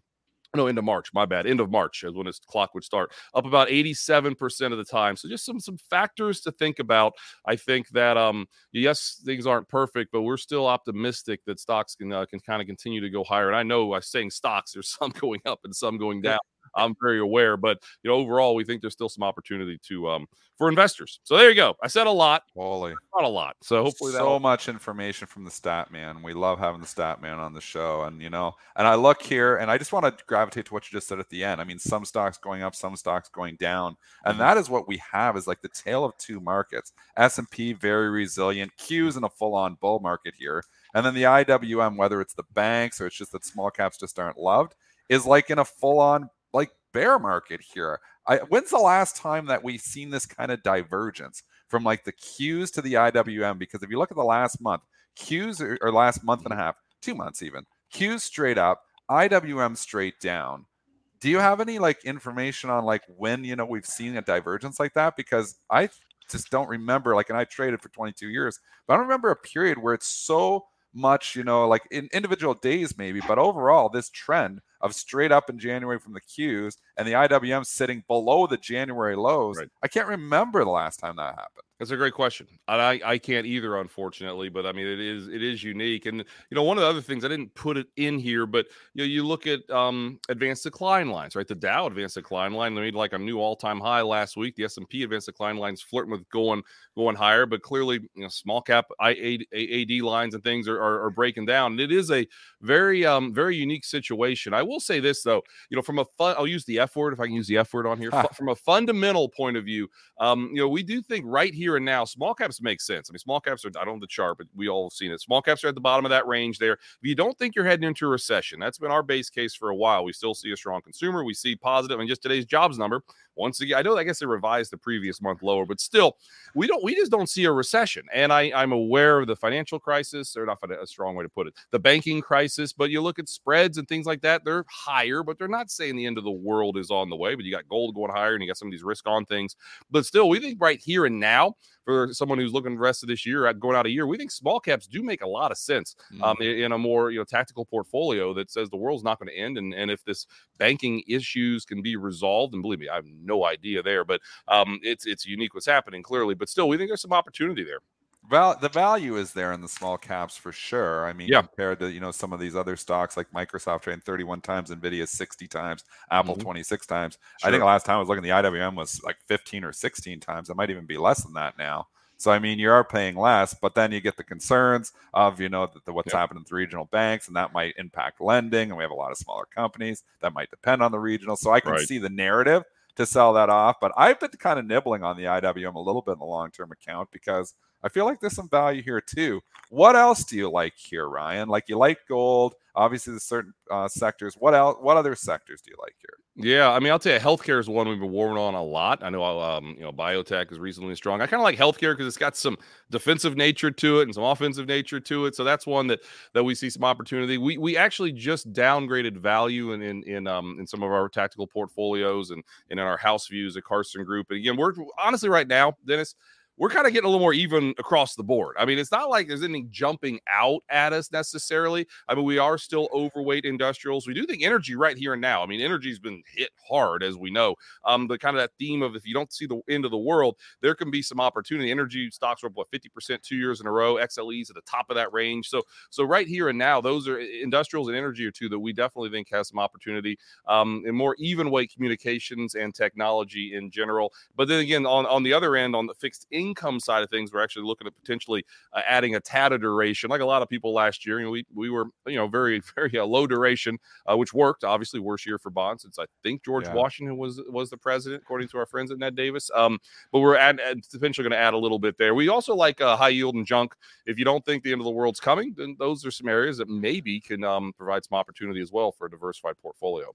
no end of march my bad end of march is when his clock would start up about 87% of the time. So just some some factors to think about. I think that um yes things aren't perfect but we're still optimistic that stocks can uh, can kind of continue to go higher. And i know i'm saying stocks there's some going up and some going down I'm very aware, but you know, overall, we think there's still some opportunity to um for investors. So there you go. I said a lot. Holy, not a lot. So hopefully, that's so much information from the stat man. We love having the stat man on the show, and you know, and I look here, and I just want to gravitate to what you just said at the end. I mean, some stocks going up, some stocks going down, and mm-hmm. that is what we have is like the tale of two markets. S and P very resilient. Q's in a full on bull market here. And then the IWM, whether it's the banks or it's just that small caps just aren't loved, is like in a full on bear market here. I, when's the last time that we've seen this kind of divergence from like the Qs to the IWM? Because if you look at the last month, Qs or, or last month and a half, two months even, Qs straight up, IWM straight down. Do you have any like information on like when you know we've seen a divergence like that? Because I just don't remember like, and I traded for 22 years, but I don't remember a period where it's so much, you know, like in individual days maybe, but overall this trend of straight up in January from the Qs and the IWM sitting below the January lows. Right. I can't remember the last time that happened. That's a great question. I I can't either, unfortunately, but I mean it is it is unique. And you know, one of the other things I didn't put it in here, but you know, you look at um advanced decline lines, right? The Dow advanced decline line made like a new all-time high last week. The S&P advanced decline lines flirting with going going higher, but clearly, you know, small cap AD lines and things are, are, are breaking down. And it is a very um very unique situation. I will say this though, you know, from a fun, I'll use the F word if I can use the F word on here. from a fundamental point of view, um, you know, we do think right here here and now, small caps make sense. I mean, small caps are, I don't know the chart, but we all have seen it. Small caps are at the bottom of that range there. If you don't think you're heading into a recession, that's been our base case for a while. We still see a strong consumer. We see positive, and just today's jobs number once again, I know I guess they revised the previous month lower, but still, we don't we just don't see a recession. And I, I'm aware of the financial crisis, or not a strong way to put it, the banking crisis. But you look at spreads and things like that, they're higher, but they're not saying the end of the world is on the way. But you got gold going higher and you got some of these risk on things. But still, we think right here and now, for someone who's looking the rest of this year at going out a year, we think small caps do make a lot of sense mm-hmm. um, in, in, a more you know tactical portfolio that says the world's not going to end, and, and if this banking issues can be resolved, and believe me, I have no idea there, but um, it's it's unique what's happening clearly. But still, we think there's some opportunity there. Val- the value is there in the small caps for sure. I mean, yeah. compared to you know some of these other stocks like Microsoft trading 31 times, Nvidia 60 times, Apple mm-hmm. 26 times. Sure. I think the last time I was looking, the IWM was like 15 or 16 times. It might even be less than that now. So I mean, you are paying less, but then you get the concerns of you know the, the, what's yep. happening with regional banks, and that might impact lending. And we have a lot of smaller companies that might depend on the regional. So I can right. see the narrative to sell that off, but I've been kind of nibbling on the IWM a little bit in the long term account because I feel like there's some value here too. What else do you like here, Ryan? Like you like gold. Obviously, there's certain uh, sectors. What else? What other sectors do you like here? Yeah, I mean, I'll tell you, healthcare is one we've been warming on a lot. I know, um, you know, biotech is reasonably strong. I kind of like healthcare because it's got some defensive nature to it and some offensive nature to it. So that's one that that we see some opportunity. We we actually just downgraded value in in in um in some of our tactical portfolios and and in our house views at Carson Group. And again, we're honestly right now, Dennis we're kind of getting a little more even across the board. I mean, it's not like there's anything jumping out at us necessarily. I mean, we are still overweight industrials. We do think energy right here and now. I mean, energy's been hit hard, as we know. Um, the kind of that theme of if you don't see the end of the world, there can be some opportunity. Energy stocks are up what 50% two years in a row. XLE's at the top of that range. So, so right here and now, those are industrials and energy are two that we definitely think has some opportunity. Um, and more even weight communications and technology in general. But then again, on on the other end, on the fixed income income side of things, we're actually looking at potentially uh, adding a TATA duration, like a lot of people last year. You know, we we were you know very very uh, low duration, uh, which worked. Obviously, worse year for bonds since I think George yeah. Washington was was the president, according to our friends at Ned Davis. Um, but we're at, at potentially going to add a little bit there. We also like uh, high yield and junk. If you don't think the end of the world's coming, then those are some areas that maybe can um, provide some opportunity as well for a diversified portfolio.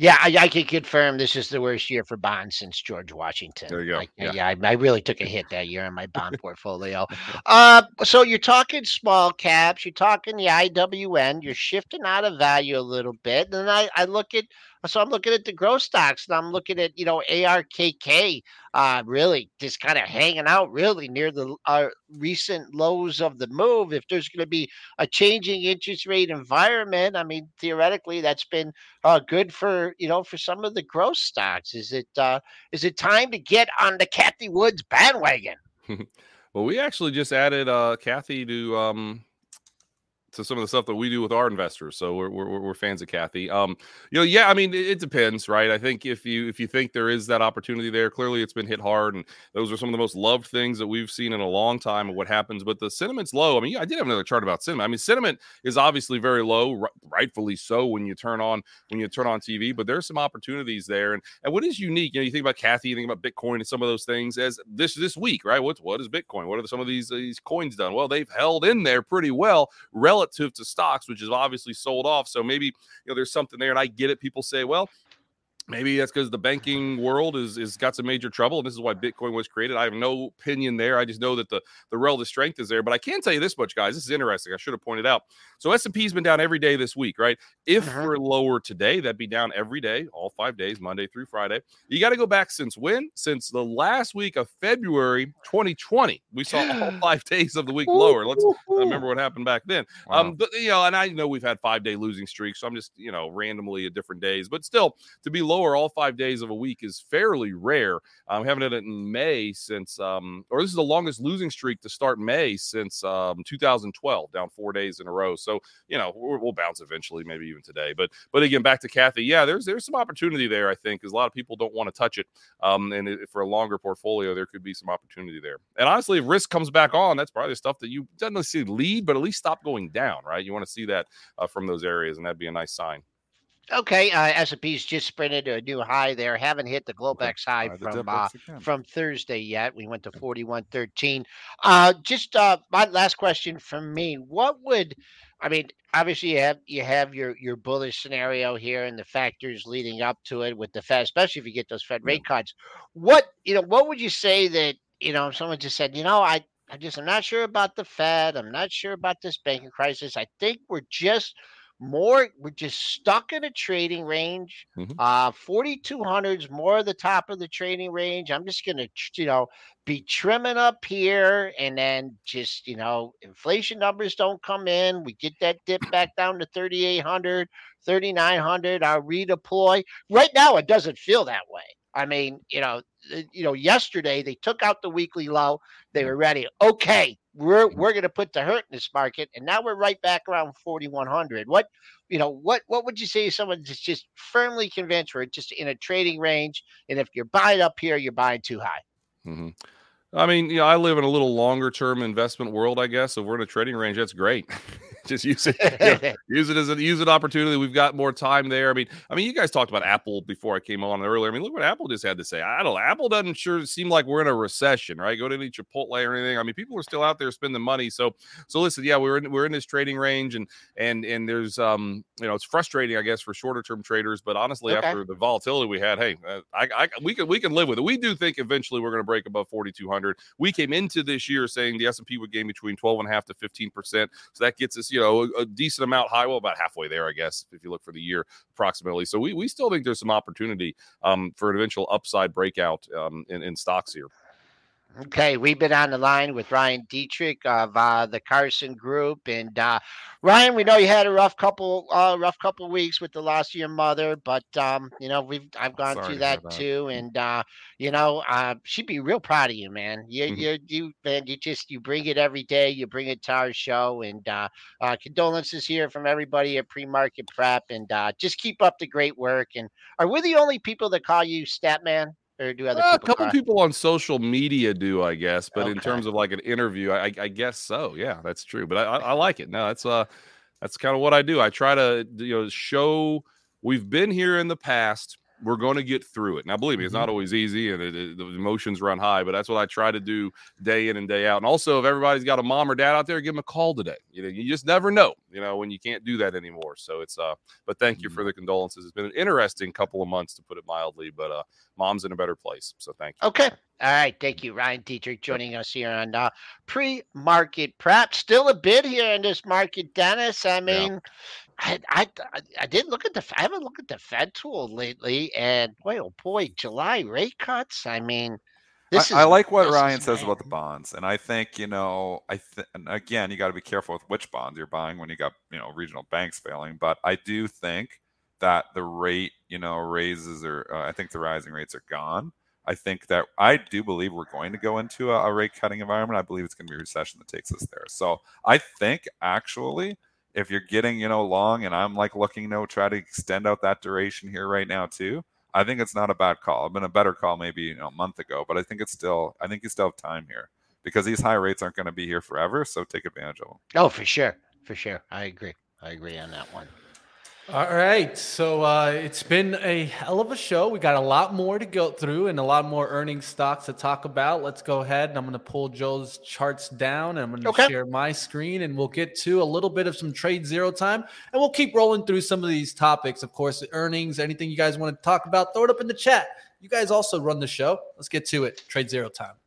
Yeah, I, I, can confirm this is the worst year for bonds since George Washington. There you go. yeah, yeah I, I, really took a hit that year on my bond portfolio. uh, so you're talking small caps, you're talking the IWM, you're shifting out of value a little bit. And I, I look at so I'm looking at the growth stocks and I'm looking at, you know, ARKK uh, really just kind of hanging out really near the uh, recent lows of the move. If there's going to be a changing interest rate environment, I mean, theoretically, that's been uh, good for, you know, for some of the growth stocks. Is it uh, is it time to get on the Cathie Wood's bandwagon? well, we actually just added uh, Cathie to um, to some of the stuff that we do with our investors. So we're, we're, we're fans of Cathie. Um, you know, yeah, I mean, it, depends, right? I think if you if you think there is that opportunity there, clearly it's been hit hard, and those are some of the most loved things that we've seen in a long time of what happens. But the sentiment's low. I mean, I did have another chart about sentiment. I mean, sentiment is obviously very low, rightfully so when you turn on when you turn on TV. But there's some opportunities there, and and what is unique, you know, you think about Cathie, you think about Bitcoin and some of those things as this this week, right? What's what is Bitcoin? What are some of these these coins done? Well, they've held in there pretty well relative relative to stocks, which is obviously sold off. So maybe you know there's something there, and I get it. People say, well, Maybe that's because the banking world is is got some major trouble, and this is why Bitcoin was created. I have no opinion there. I just know that the the relative strength is there. But I can tell you this much, guys. This is interesting. I should have pointed out. So S and P's been down every day this week, right? If uh-huh. we're lower today, that'd be down every day, all five days, Monday through Friday. You got to go back since when? Since the last week of February 2020, we saw all five days of the week lower. Let's remember what happened back then. Wow. Um, but you know, and I know we've had five day losing streaks, so I'm just you know randomly at different days, but still to be low lower all five days of a week is fairly rare. Um, haven't had it in May since, um, or this is the longest losing streak to start May since um, 2012, down four days in a row. So you know we'll bounce eventually, maybe even today. But but again, back to Cathie. yeah, there's there's some opportunity there. I think because a lot of people don't want to touch it, um, and it, for a longer portfolio, there could be some opportunity there. And honestly, if risk comes back on, that's probably the stuff that you doesn't necessarily lead, but at least stop going down, right? You want to see that uh, from those areas, and that'd be a nice sign. Okay, uh, S&P's just sprinted to a new high there. Haven't hit the Globex high from uh, from Thursday yet. We went to 41.13. Uh, just uh, my last question from me. What would I mean, obviously you have you have your your bullish scenario here and the factors leading up to it with the Fed, especially if you get those Fed rate cuts. What you know, what would you say that you know someone just said, you know, I I just I'm not sure about the Fed. I'm not sure about this banking crisis. I think we're just more we're just stuck in a trading range mm-hmm. uh 4200 is more the top of the trading range. I'm just gonna you know be trimming up here and then just you know inflation numbers don't come in. We get that dip back down to 3800 3900 i'll redeploy. Right now it doesn't feel that way. I mean you know you know yesterday they took out the weekly low. They were ready. Okay we're we're going to put the hurt in this market, and now we're right back around 4100. What you know, what what would you say to someone that's just firmly convinced we're just in a trading range, and if you're buying up here, you're buying too high? Mm-hmm. I mean, you know, I live in a little longer term investment world, I guess. So if we're in a trading range, that's great. just use it, you know, use it as an use an opportunity. We've got more time there. I mean, I mean, you guys talked about Apple before I came on earlier. I mean, look what Apple just had to say. I don't know. Apple doesn't sure seem like we're in a recession, right? Go to any Chipotle or anything. I mean, people are still out there spending money. So, so listen, yeah, we're in we're in this trading range, and and and there's um, you know, it's frustrating, I guess, for shorter term traders. But honestly, okay. after the volatility we had, hey, uh, I, I we can we can live with it. We do think eventually we're going to break above 4,200. We came into this year saying the S&P would gain between 12 and a half to 15 percent. So that gets us, you know, a, a decent decent amount high, well, about halfway there, I guess, if you look for the year approximately. So we, we still think there's some opportunity um, for an eventual upside breakout um, in, in stocks here. Okay, we've been on the line with Ryan Detrick of uh, the Carson Group, and uh, Ryan, we know you had a rough couple, uh, rough couple weeks with the loss of your mother, but um, you know we've I've gone Sorry through that, that, too, and uh, you know uh, she'd be real proud of you, man. You mm-hmm. you you man, you just you bring it every day. You bring it to our show, and uh, uh, condolences here from everybody at Pre Market Prep, and uh, just keep up the great work. And are we the only people that call you Statman? Or do other uh, a couple cry? people on social media do, I guess. But okay. in terms of like an interview, I, I, guess so. Yeah, that's true. But I, I, I like it. No, that's uh, that's kind of what I do. I try to you know show we've been here in the past we're going to get through it. Now, believe me, it's not mm-hmm. always easy, and it, it, the emotions run high. But that's what I try to do day in and day out. And also, if everybody's got a mom or dad out there, give them a call today. You know, you just never know. You know, when you can't do that anymore. So it's uh. But thank you for mm-hmm. the condolences. It's been an interesting couple of months, to put it mildly. But uh, mom's in a better place. So thank you. Okay. All right, thank you, Ryan Detrick, joining us here on uh, pre-market prep. Still a bit here in this market, Dennis. I mean, yeah. I, I I did look at the I haven't looked at the Fed tool lately, and boy oh boy, July rate cuts. I mean, this I, is, I like what Ryan says about the bonds, and I think you know I th- again you got to be careful with which bonds you're buying when you got you know regional banks failing, but I do think that the rate you know raises or uh, I think the rising rates are gone. I think that I do believe we're going to go into a, a rate cutting environment. I believe it's going to be a recession that takes us there. So I think actually if you're getting you know long and i'm like looking to try to extend out that duration here right now too i think it's not a bad call. I've been a better call maybe you know a month ago but i think it's still i think you still have time here because these high rates aren't going to be here forever so take advantage of them oh for sure for sure. I agree. I agree on that one all right. So uh, it's been a hell of a show. We got a lot more to go through and a lot more earning stocks to talk about. Let's go ahead and I'm going to pull Joe's charts down and I'm going to okay. share my screen and we'll get to a little bit of some TradeZero time and we'll keep rolling through some of these topics. Of course, earnings, anything you guys want to talk about, throw it up in the chat. You guys also run the show. Let's get to it. TradeZero time.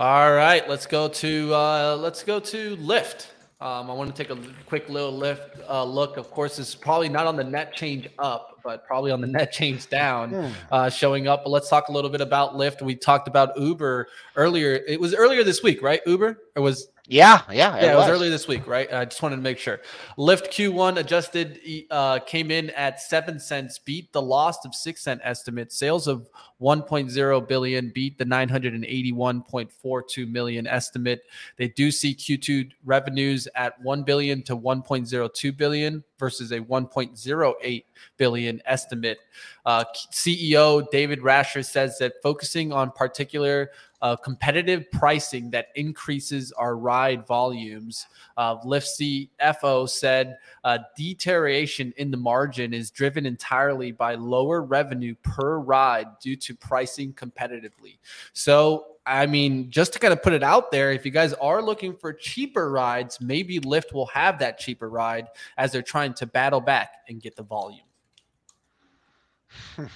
All right, let's go to uh, let's go to Lyft. Um, I want to take a quick little lift uh, look. Of course, it's probably not on the net change up, but probably on the net change down, hmm. uh, showing up. But let's talk a little bit about Lyft. We talked about Uber earlier. It was earlier this week, right? Uber. It was yeah, yeah, it, yeah, it was. earlier this week, right? I just wanted to make sure. Lyft Q1 adjusted uh, came in at seven cents, beat the loss of six cent estimate. Sales of 1.0 billion beat the 981.42 million estimate. They do see Q2 revenues at 1 billion to 1.02 billion versus a 1.08 billion estimate. Uh, CEO David Risher says that focusing on particular uh, competitive pricing that increases our ride volumes. Uh, Lyft CFO said uh, deterioration in the margin is driven entirely by lower revenue per ride due to pricing competitively. So, I mean, just to kind of put it out there, if you guys are looking for cheaper rides, maybe Lyft will have that cheaper ride as they're trying to battle back and get the volume. I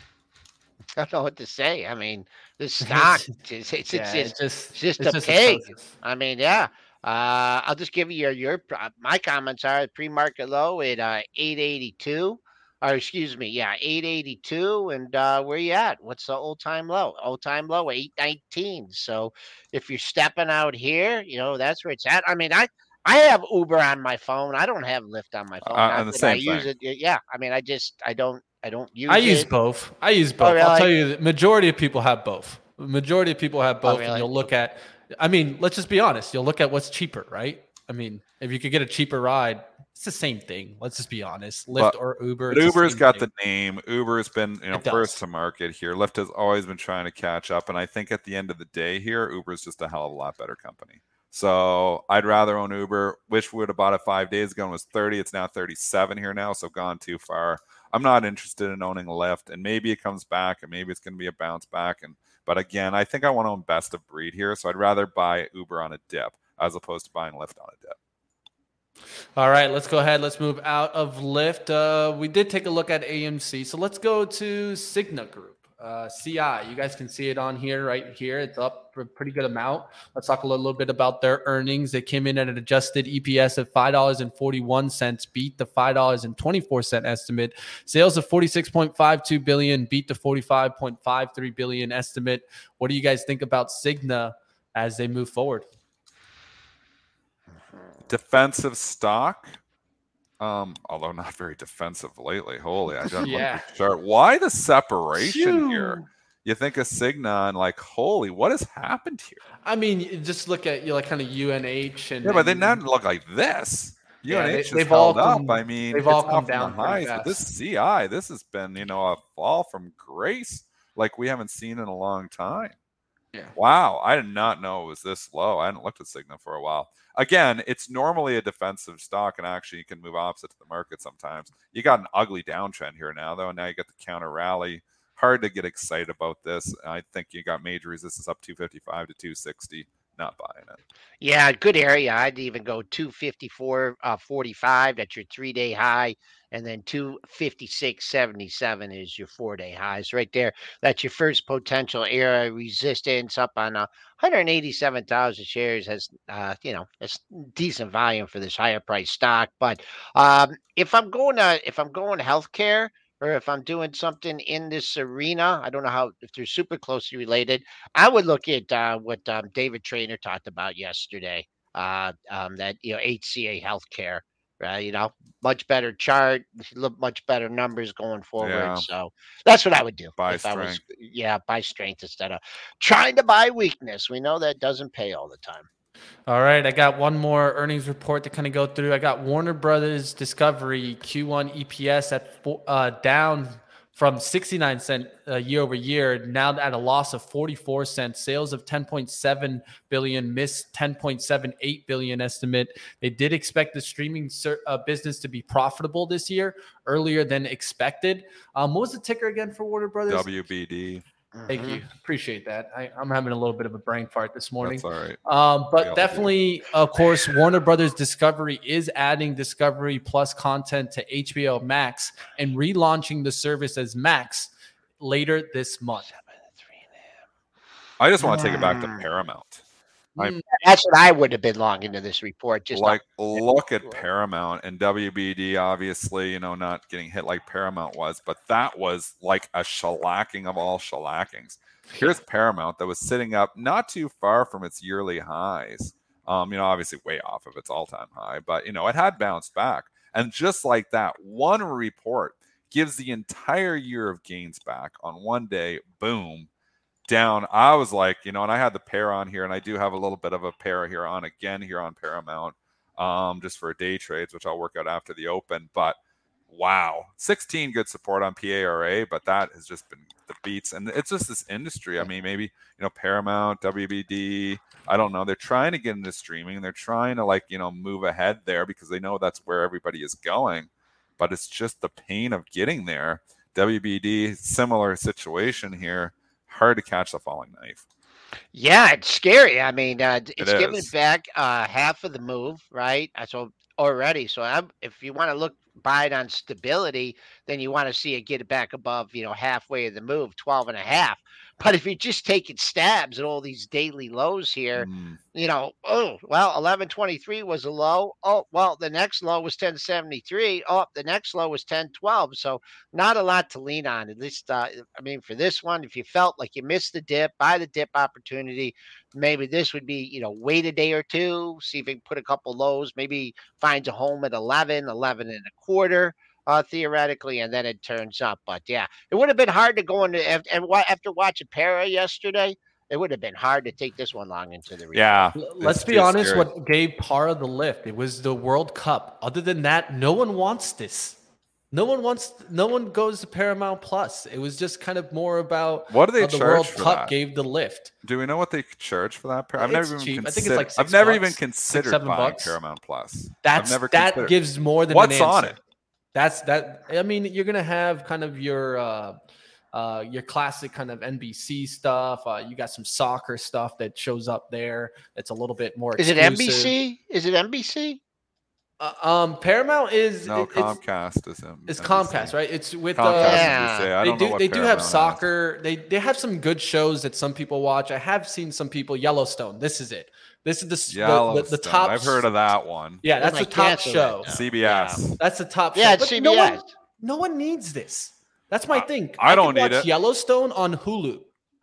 don't know what to say. I mean, the stock it's it's, yeah, it's, it's, just it's just it's a just pig. I mean, yeah. Uh, I'll just give you your your my comments are pre-market low at uh, 882 or excuse me, yeah, 882. And uh, where you at? What's the old time low? Old time low, 819. So if you're stepping out here, you know, that's where it's at. I mean, I I have Uber on my phone. I don't have Lyft on my phone. Uh, the same I use it. Yeah. I mean, I just I don't I don't use. I it. use both. I use oh, both. Oh, really? I'll tell you, the majority of people have both. The majority of people have oh, both, oh, really? and you'll look at. I mean, let's just be honest. You'll look at what's cheaper, right? I mean, if you could get a cheaper ride, it's the same thing. Let's just be honest. Lyft but, or Uber. Uber's got thing. the name. Uber's been you know first to market here. Lyft has always been trying to catch up, and I think at the end of the day here, Uber's just a hell of a lot better company. So I'd rather own Uber. Wish we would have bought it five days ago and was 30. It's now 37 here now, so gone too far. I'm not interested in owning Lyft, and maybe it comes back, and maybe it's going to be a bounce back. And but again, I think I want to own best of breed here, so I'd rather buy Uber on a dip as opposed to buying Lyft on a dip. All right, let's go ahead. Let's move out of Lyft. Uh, we did take a look at AMC, so let's go to Cigna Group. Uh, CI, you guys can see it on here, right here. It's up a pretty good amount. Let's talk a little, little bit about their earnings. They came in at an adjusted EPS of $5.41, beat the $5.24 estimate. Sales of 46.52 billion, beat the 45.53 billion estimate. What do you guys think about Cigna as they move forward? defensive stock. Um, although not very defensive lately. Holy, I don't yeah. sure. Why the separation Phew. here? You think of Cigna and like, holy, what has happened here? I mean, just look at you know, like kind of UNH and yeah, but they not look like this. Yeah, UNH they, have all come, up. I mean, they've all come down highs, but this CI, this has been you know a fall from grace like we haven't seen in a long time. Yeah. Wow, I did not know it was this low. I hadn't looked at Cigna for a while again, it's normally a defensive stock, and actually you can move opposite to the market sometimes. You got an ugly downtrend here now, though, and now you got the counter rally. Hard to get excited about this. I think you got major resistance up 255 to 260 not buying it. Yeah, good area. I'd even go 254 uh, 45. That's your three day high. And then 256 77 is your four day highs right there. That's your first potential area resistance up on uh, 187,000 shares. Has, uh, you know, it's decent volume for this higher price stock. But um, if I'm going to, if I'm going healthcare, or if I'm doing something in this arena, I don't know how if they're super closely related. I would look at uh, what um, David Trainer talked about yesterday. Uh, um, that you know HCA Healthcare, right? You know, much better chart, much better numbers going forward. Yeah. So that's what I would do. Buy strength. Was, yeah, buy strength instead of trying to buy weakness. We know that doesn't pay all the time. All right, I got one more earnings report to kind of go through. I got Warner Brothers Discovery Q1 EPS at four, uh, down from 69 cent uh, year over year, now at a loss of 44 cents. Sales of 10.7 billion, missed 10.78 billion estimate. They did expect the streaming ser- uh, business to be profitable this year, earlier than expected. Um, what was the ticker again for Warner Brothers? WBD. Thank mm-hmm. you. Appreciate that. I, am having a little bit of a brain fart this morning. That's all right. Um, but definitely, do. of course, Warner Brothers Discovery is adding Discovery Plus content to HBO Max and relaunching the service as Max later this month. I just want to take it back to mm. Paramount. Mm, that's what I would have been long into this report. Just like look at Paramount and WBD, obviously, you know, not getting hit like Paramount was, but that was like a shellacking of all shellackings. Here's Paramount that was sitting up not too far from its yearly highs. Um, you know, obviously way off of its all-time high, but you know, it had bounced back. And just like that, one report gives the entire year of gains back on one day, boom, down. I was like, you know, and I had the pair on here, and I do have a little bit of a pair here on again here on Paramount, um, just for day trades, which I'll work out after the open. But wow, 16 good support on PARA, but that has just been the beats, and it's just this industry. I mean, maybe you know Paramount, WBD. I don't know. They're trying to get into streaming. They're trying to like you know move ahead there because they know that's where everybody is going. But it's just the pain of getting there. WBD, similar situation here hard to catch the falling knife. Yeah, it's scary. I mean, uh, it's it giving back uh, half of the move, right? So already. So I'm, if you want to look buy it on stability, then you want to see it get it back above, you know, halfway of the move, 12 and a half. But if you're just taking stabs at all these daily lows here, mm. you know, oh, well, 1123 was a low. Oh, well, the next low was 1073. Oh, the next low was 1012. So not a lot to lean on. At least, uh, I mean, for this one, if you felt like you missed the dip, buy the dip opportunity. Maybe this would be, you know, wait a day or two, see if you can put a couple lows, maybe finds a home at 11, 11 and a quarter. uh, theoretically, and then it turns up. But yeah, it would have been hard to go into and after watching Para yesterday. It would have been hard to take this one long into the yeah. Let's be honest. Scary. What gave Para the lift? It was the World Cup. Other than that, no one wants this. No one wants. No one goes to Paramount Plus. It was just kind of more about what do they the charge World for Cup that? gave the lift. Do it's like I've it's never cheap. even I think it's like I've never bucks, even considered six, buying bucks. Paramount Plus. That's that considered. gives more than what's on it. That's that. I mean, you're gonna have kind of your. uh uh, your classic kind of NBC stuff. Uh, you got some soccer stuff that shows up there. That's a little bit more. Is exclusive. it NBC? Is it NBC? Uh, um, Paramount is no it, Comcast is um, It's Comcast, right? It's with Comcast uh, yeah. They do they do have soccer. Is. They they have some good shows that some people watch. I have seen some people Yellowstone. This is it. This is the the, the, the, top. I've heard of that one. Yeah, that's the top show. CBS. Yeah. That's the top. Yeah, show. it's CBS. No one, no one needs this. That's my thing. I, I don't need watch it. Yellowstone on Hulu.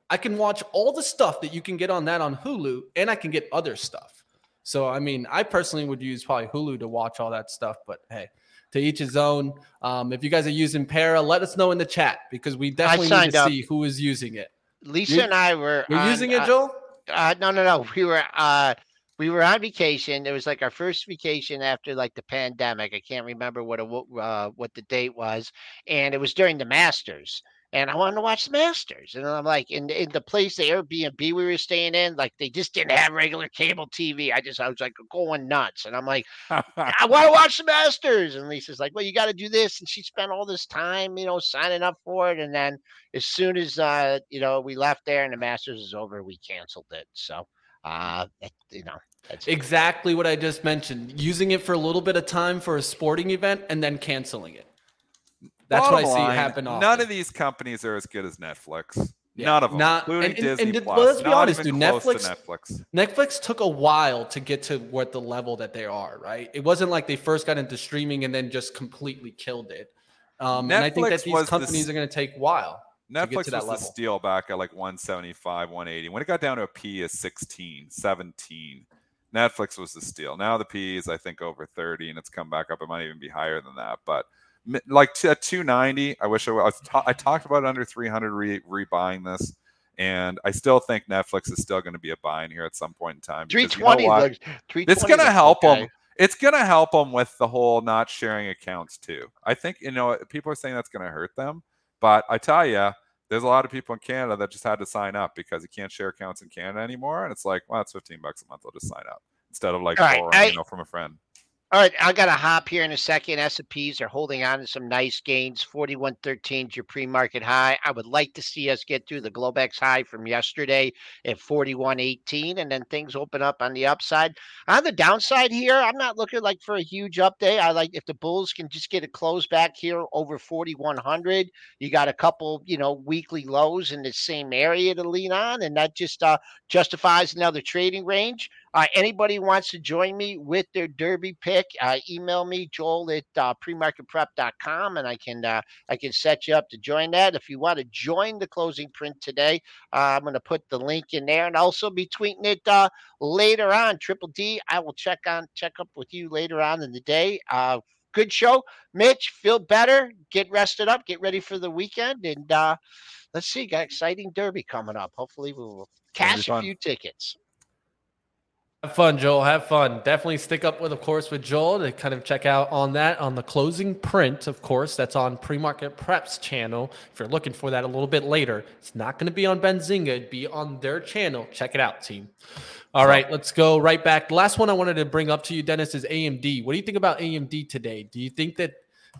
I can watch all the stuff that you can get on that on Hulu, and I can get other stuff. So, I mean, I personally would use probably Hulu to watch all that stuff. But hey, to each his own. Um, if you guys are using Para, let us know in the chat because we definitely need to up. see who is using it. Lisa you, and I were. You're using it, Joel? Uh, no, no, no. We were. Uh, we were on vacation. It was like our first vacation after like the pandemic. I can't remember what it, uh, what the date was, and it was during the Masters. And I wanted to watch the Masters, and I'm like, in in the place, the Airbnb we were staying in, like they just didn't have regular cable TV. I just I was like going nuts, and I'm like, I want to watch the Masters. And Lisa's like, well, you got to do this, and she spent all this time, you know, signing up for it. And then as soon as uh, you know, we left there and the Masters is over, we canceled it. So uh, you know, that's exactly what I just mentioned. Using it for a little bit of time for a sporting event and then canceling it. That's Bottom what I see happen. Often. None of these companies are as good as Netflix. Yeah, None of them, not, including and, and, Disney and, Plus. Well, let's be honest, dude. Netflix, Netflix. Netflix took a while to get to what the level that they are. Right? It wasn't like they first got into streaming and then just completely killed it. Um, and I think that these companies the, are going to take a while. Netflix was level. the steal back at like 175, 180. When it got down to a P is 16, 17, Netflix was the steal. Now the P is I think over 30, and it's come back up. It might even be higher than that, but like t- at 290, I wish I was. Ta- I talked about under 300 re- rebuying this, and I still think Netflix is still going to be a buy in here at some point in time. 320, you know looks, 320 it's going to help okay. them. It's going to help them with the whole not sharing accounts too. I think you know people are saying that's going to hurt them, but I tell you, there's a lot of people in Canada that just had to sign up because you can't share accounts in Canada anymore, and it's like, well, it's 15 bucks a month. I'll just sign up instead of like borrowing, I, you know, from a friend. All right, I got to hop here in a second. S&Ps are holding on to some nice gains. 41.13 is your pre-market high. I would like to see us get through the Globex high from yesterday at 41.18, and then things open up on the upside. On the downside here, I'm not looking like for a huge update. I like if the Bulls can just get a close back here over 4,100. You got a couple, you know, weekly lows in the same area to lean on, and that just uh, justifies another trading range. Uh, anybody wants to join me with their Derby pick, uh, email me Joel at uh, premarketprep.com, and I can uh, I can set you up to join that. If you want to join the closing print today, uh, I'm going to put the link in there, and also be tweeting it uh, later on. Triple D, I will check on check up with you later on in the day. Uh, good show, Mitch. Feel better. Get rested up. Get ready for the weekend, and uh, let's see. Got exciting Derby coming up. Hopefully, we'll cash a few tickets. Have fun, Joel. Have fun. Definitely stick up with, of course, with Joel to kind of check out on that on the closing print, of course. That's on Premarket Preps channel. If you're looking for that a little bit later, it's not going to be on Benzinga. It'd be on their channel. Check it out, team. All right, let's go right back. The last one I wanted to bring up to you, Dennis, is AMD. What do you think about AMD today? Do you think that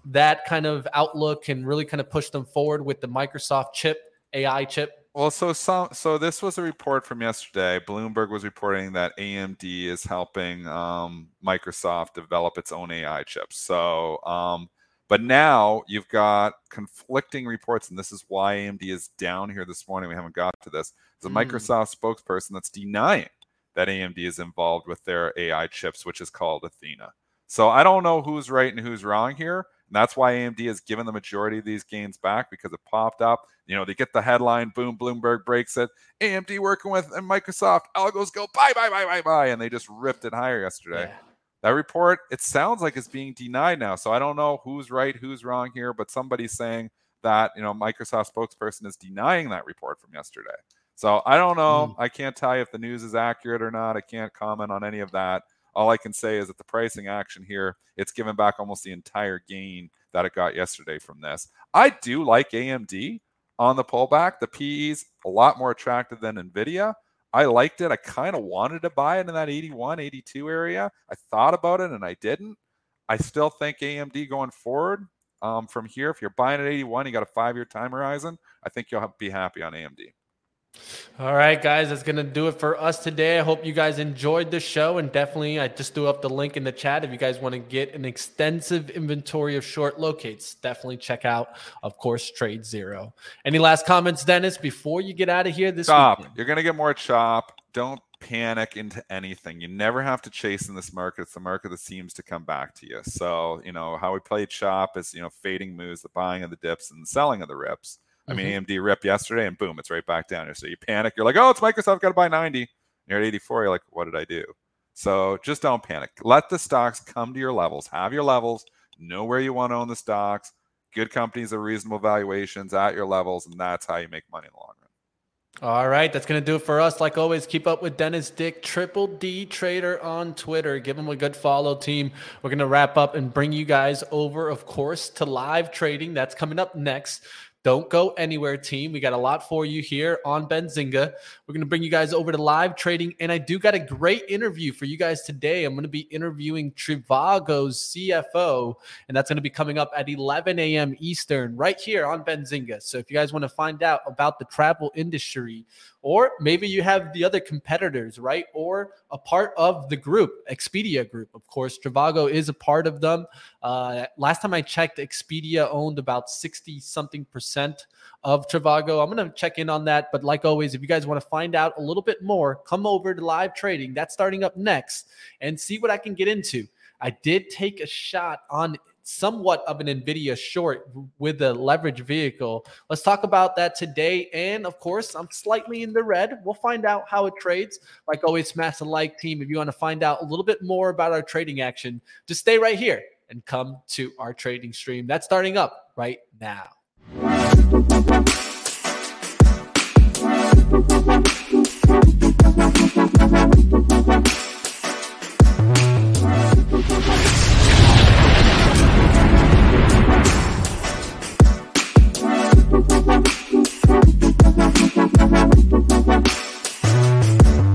that kind of outlook can really kind of push them forward with the Microsoft chip, AI chip? Well, so some so this was a report from yesterday. Bloomberg was reporting that AMD is helping um, Microsoft develop its own AI chips. So, um, but now you've got conflicting reports, and this is why AMD is down here this morning. We haven't got to this. There's a mm. Microsoft spokesperson that's denying that AMD is involved with their AI chips, which is called Athena. So I don't know who's right and who's wrong here. And that's why AMD has given the majority of these gains back because it popped up. You know, they get the headline, boom, Bloomberg breaks it. AMD working with and Microsoft, algos go bye, bye, bye, bye, bye. And they just ripped it higher yesterday. Yeah. That report, it sounds like it's being denied now. So I don't know who's right, who's wrong here, but somebody's saying that, you know, Microsoft spokesperson is denying that report from yesterday. So I don't know. Mm. I can't tell you if the news is accurate or not. I can't comment on any of that. All I can say is that the pricing action here, it's given back almost the entire gain that it got yesterday from this. I do like AMD on the pullback. The PE's a lot more attractive than Nvidia. I liked it. I kind of wanted to buy it in that 81, 82 area. I thought about it and I didn't. I still think AMD going forward um, from here, if you're buying at 81, you got a five year time horizon, I think you'll be happy on AMD. All right, guys, that's going to do it for us today. I hope you guys enjoyed the show. And definitely, I just threw up the link in the chat. If you guys want to get an extensive inventory of short locates, definitely check out, of course, TradeZero. Any last comments, Dennis, before you get out of here this chop. Weekend? You're going to get more chop. Don't panic into anything. You never have to chase in this market. It's the market that seems to come back to you. So, you know, how we play chop is, you know, fading moves, the buying of the dips and the selling of the rips. I mean, mm-hmm. AMD ripped yesterday and boom, it's right back down here. So you panic. You're like, oh, it's Microsoft, got to buy 90. You're at 84. You're like, what did I do? So just don't panic. Let the stocks come to your levels. Have your levels. Know where you want to own the stocks. Good companies at reasonable valuations at your levels. And that's how you make money in the long run. All right, that's going to do it for us. Like always, keep up with Dennis Dick, Triple D Trader on Twitter. Give him a good follow, team. We're going to wrap up and bring you guys over, of course, to live trading. That's coming up next. Don't go anywhere, team. We got a lot for you here on Benzinga. We're going to bring you guys over to live trading. And I do got a great interview for you guys today. I'm going to be interviewing Trivago's CFO, and that's going to be coming up at 11 a.m. Eastern right here on Benzinga. So if you guys want to find out about the travel industry, or maybe you have the other competitors, right? Or a part of the group, Expedia Group. Of course, Trivago is a part of them. Uh, last time I checked, Expedia owned about 60 something percent of Trivago. I'm going to check in on that. But like always, if you guys want to find out a little bit more, come over to live trading. That's starting up next and see what I can get into. I did take a shot on somewhat of an NVIDIA short with the leverage vehicle. Let's talk about that today. And of course, I'm slightly in the red. We'll find out how it trades. Like always, smash the like team. If you want to find out a little bit more about our trading action, just stay right here and come to our trading stream. That's starting up right now.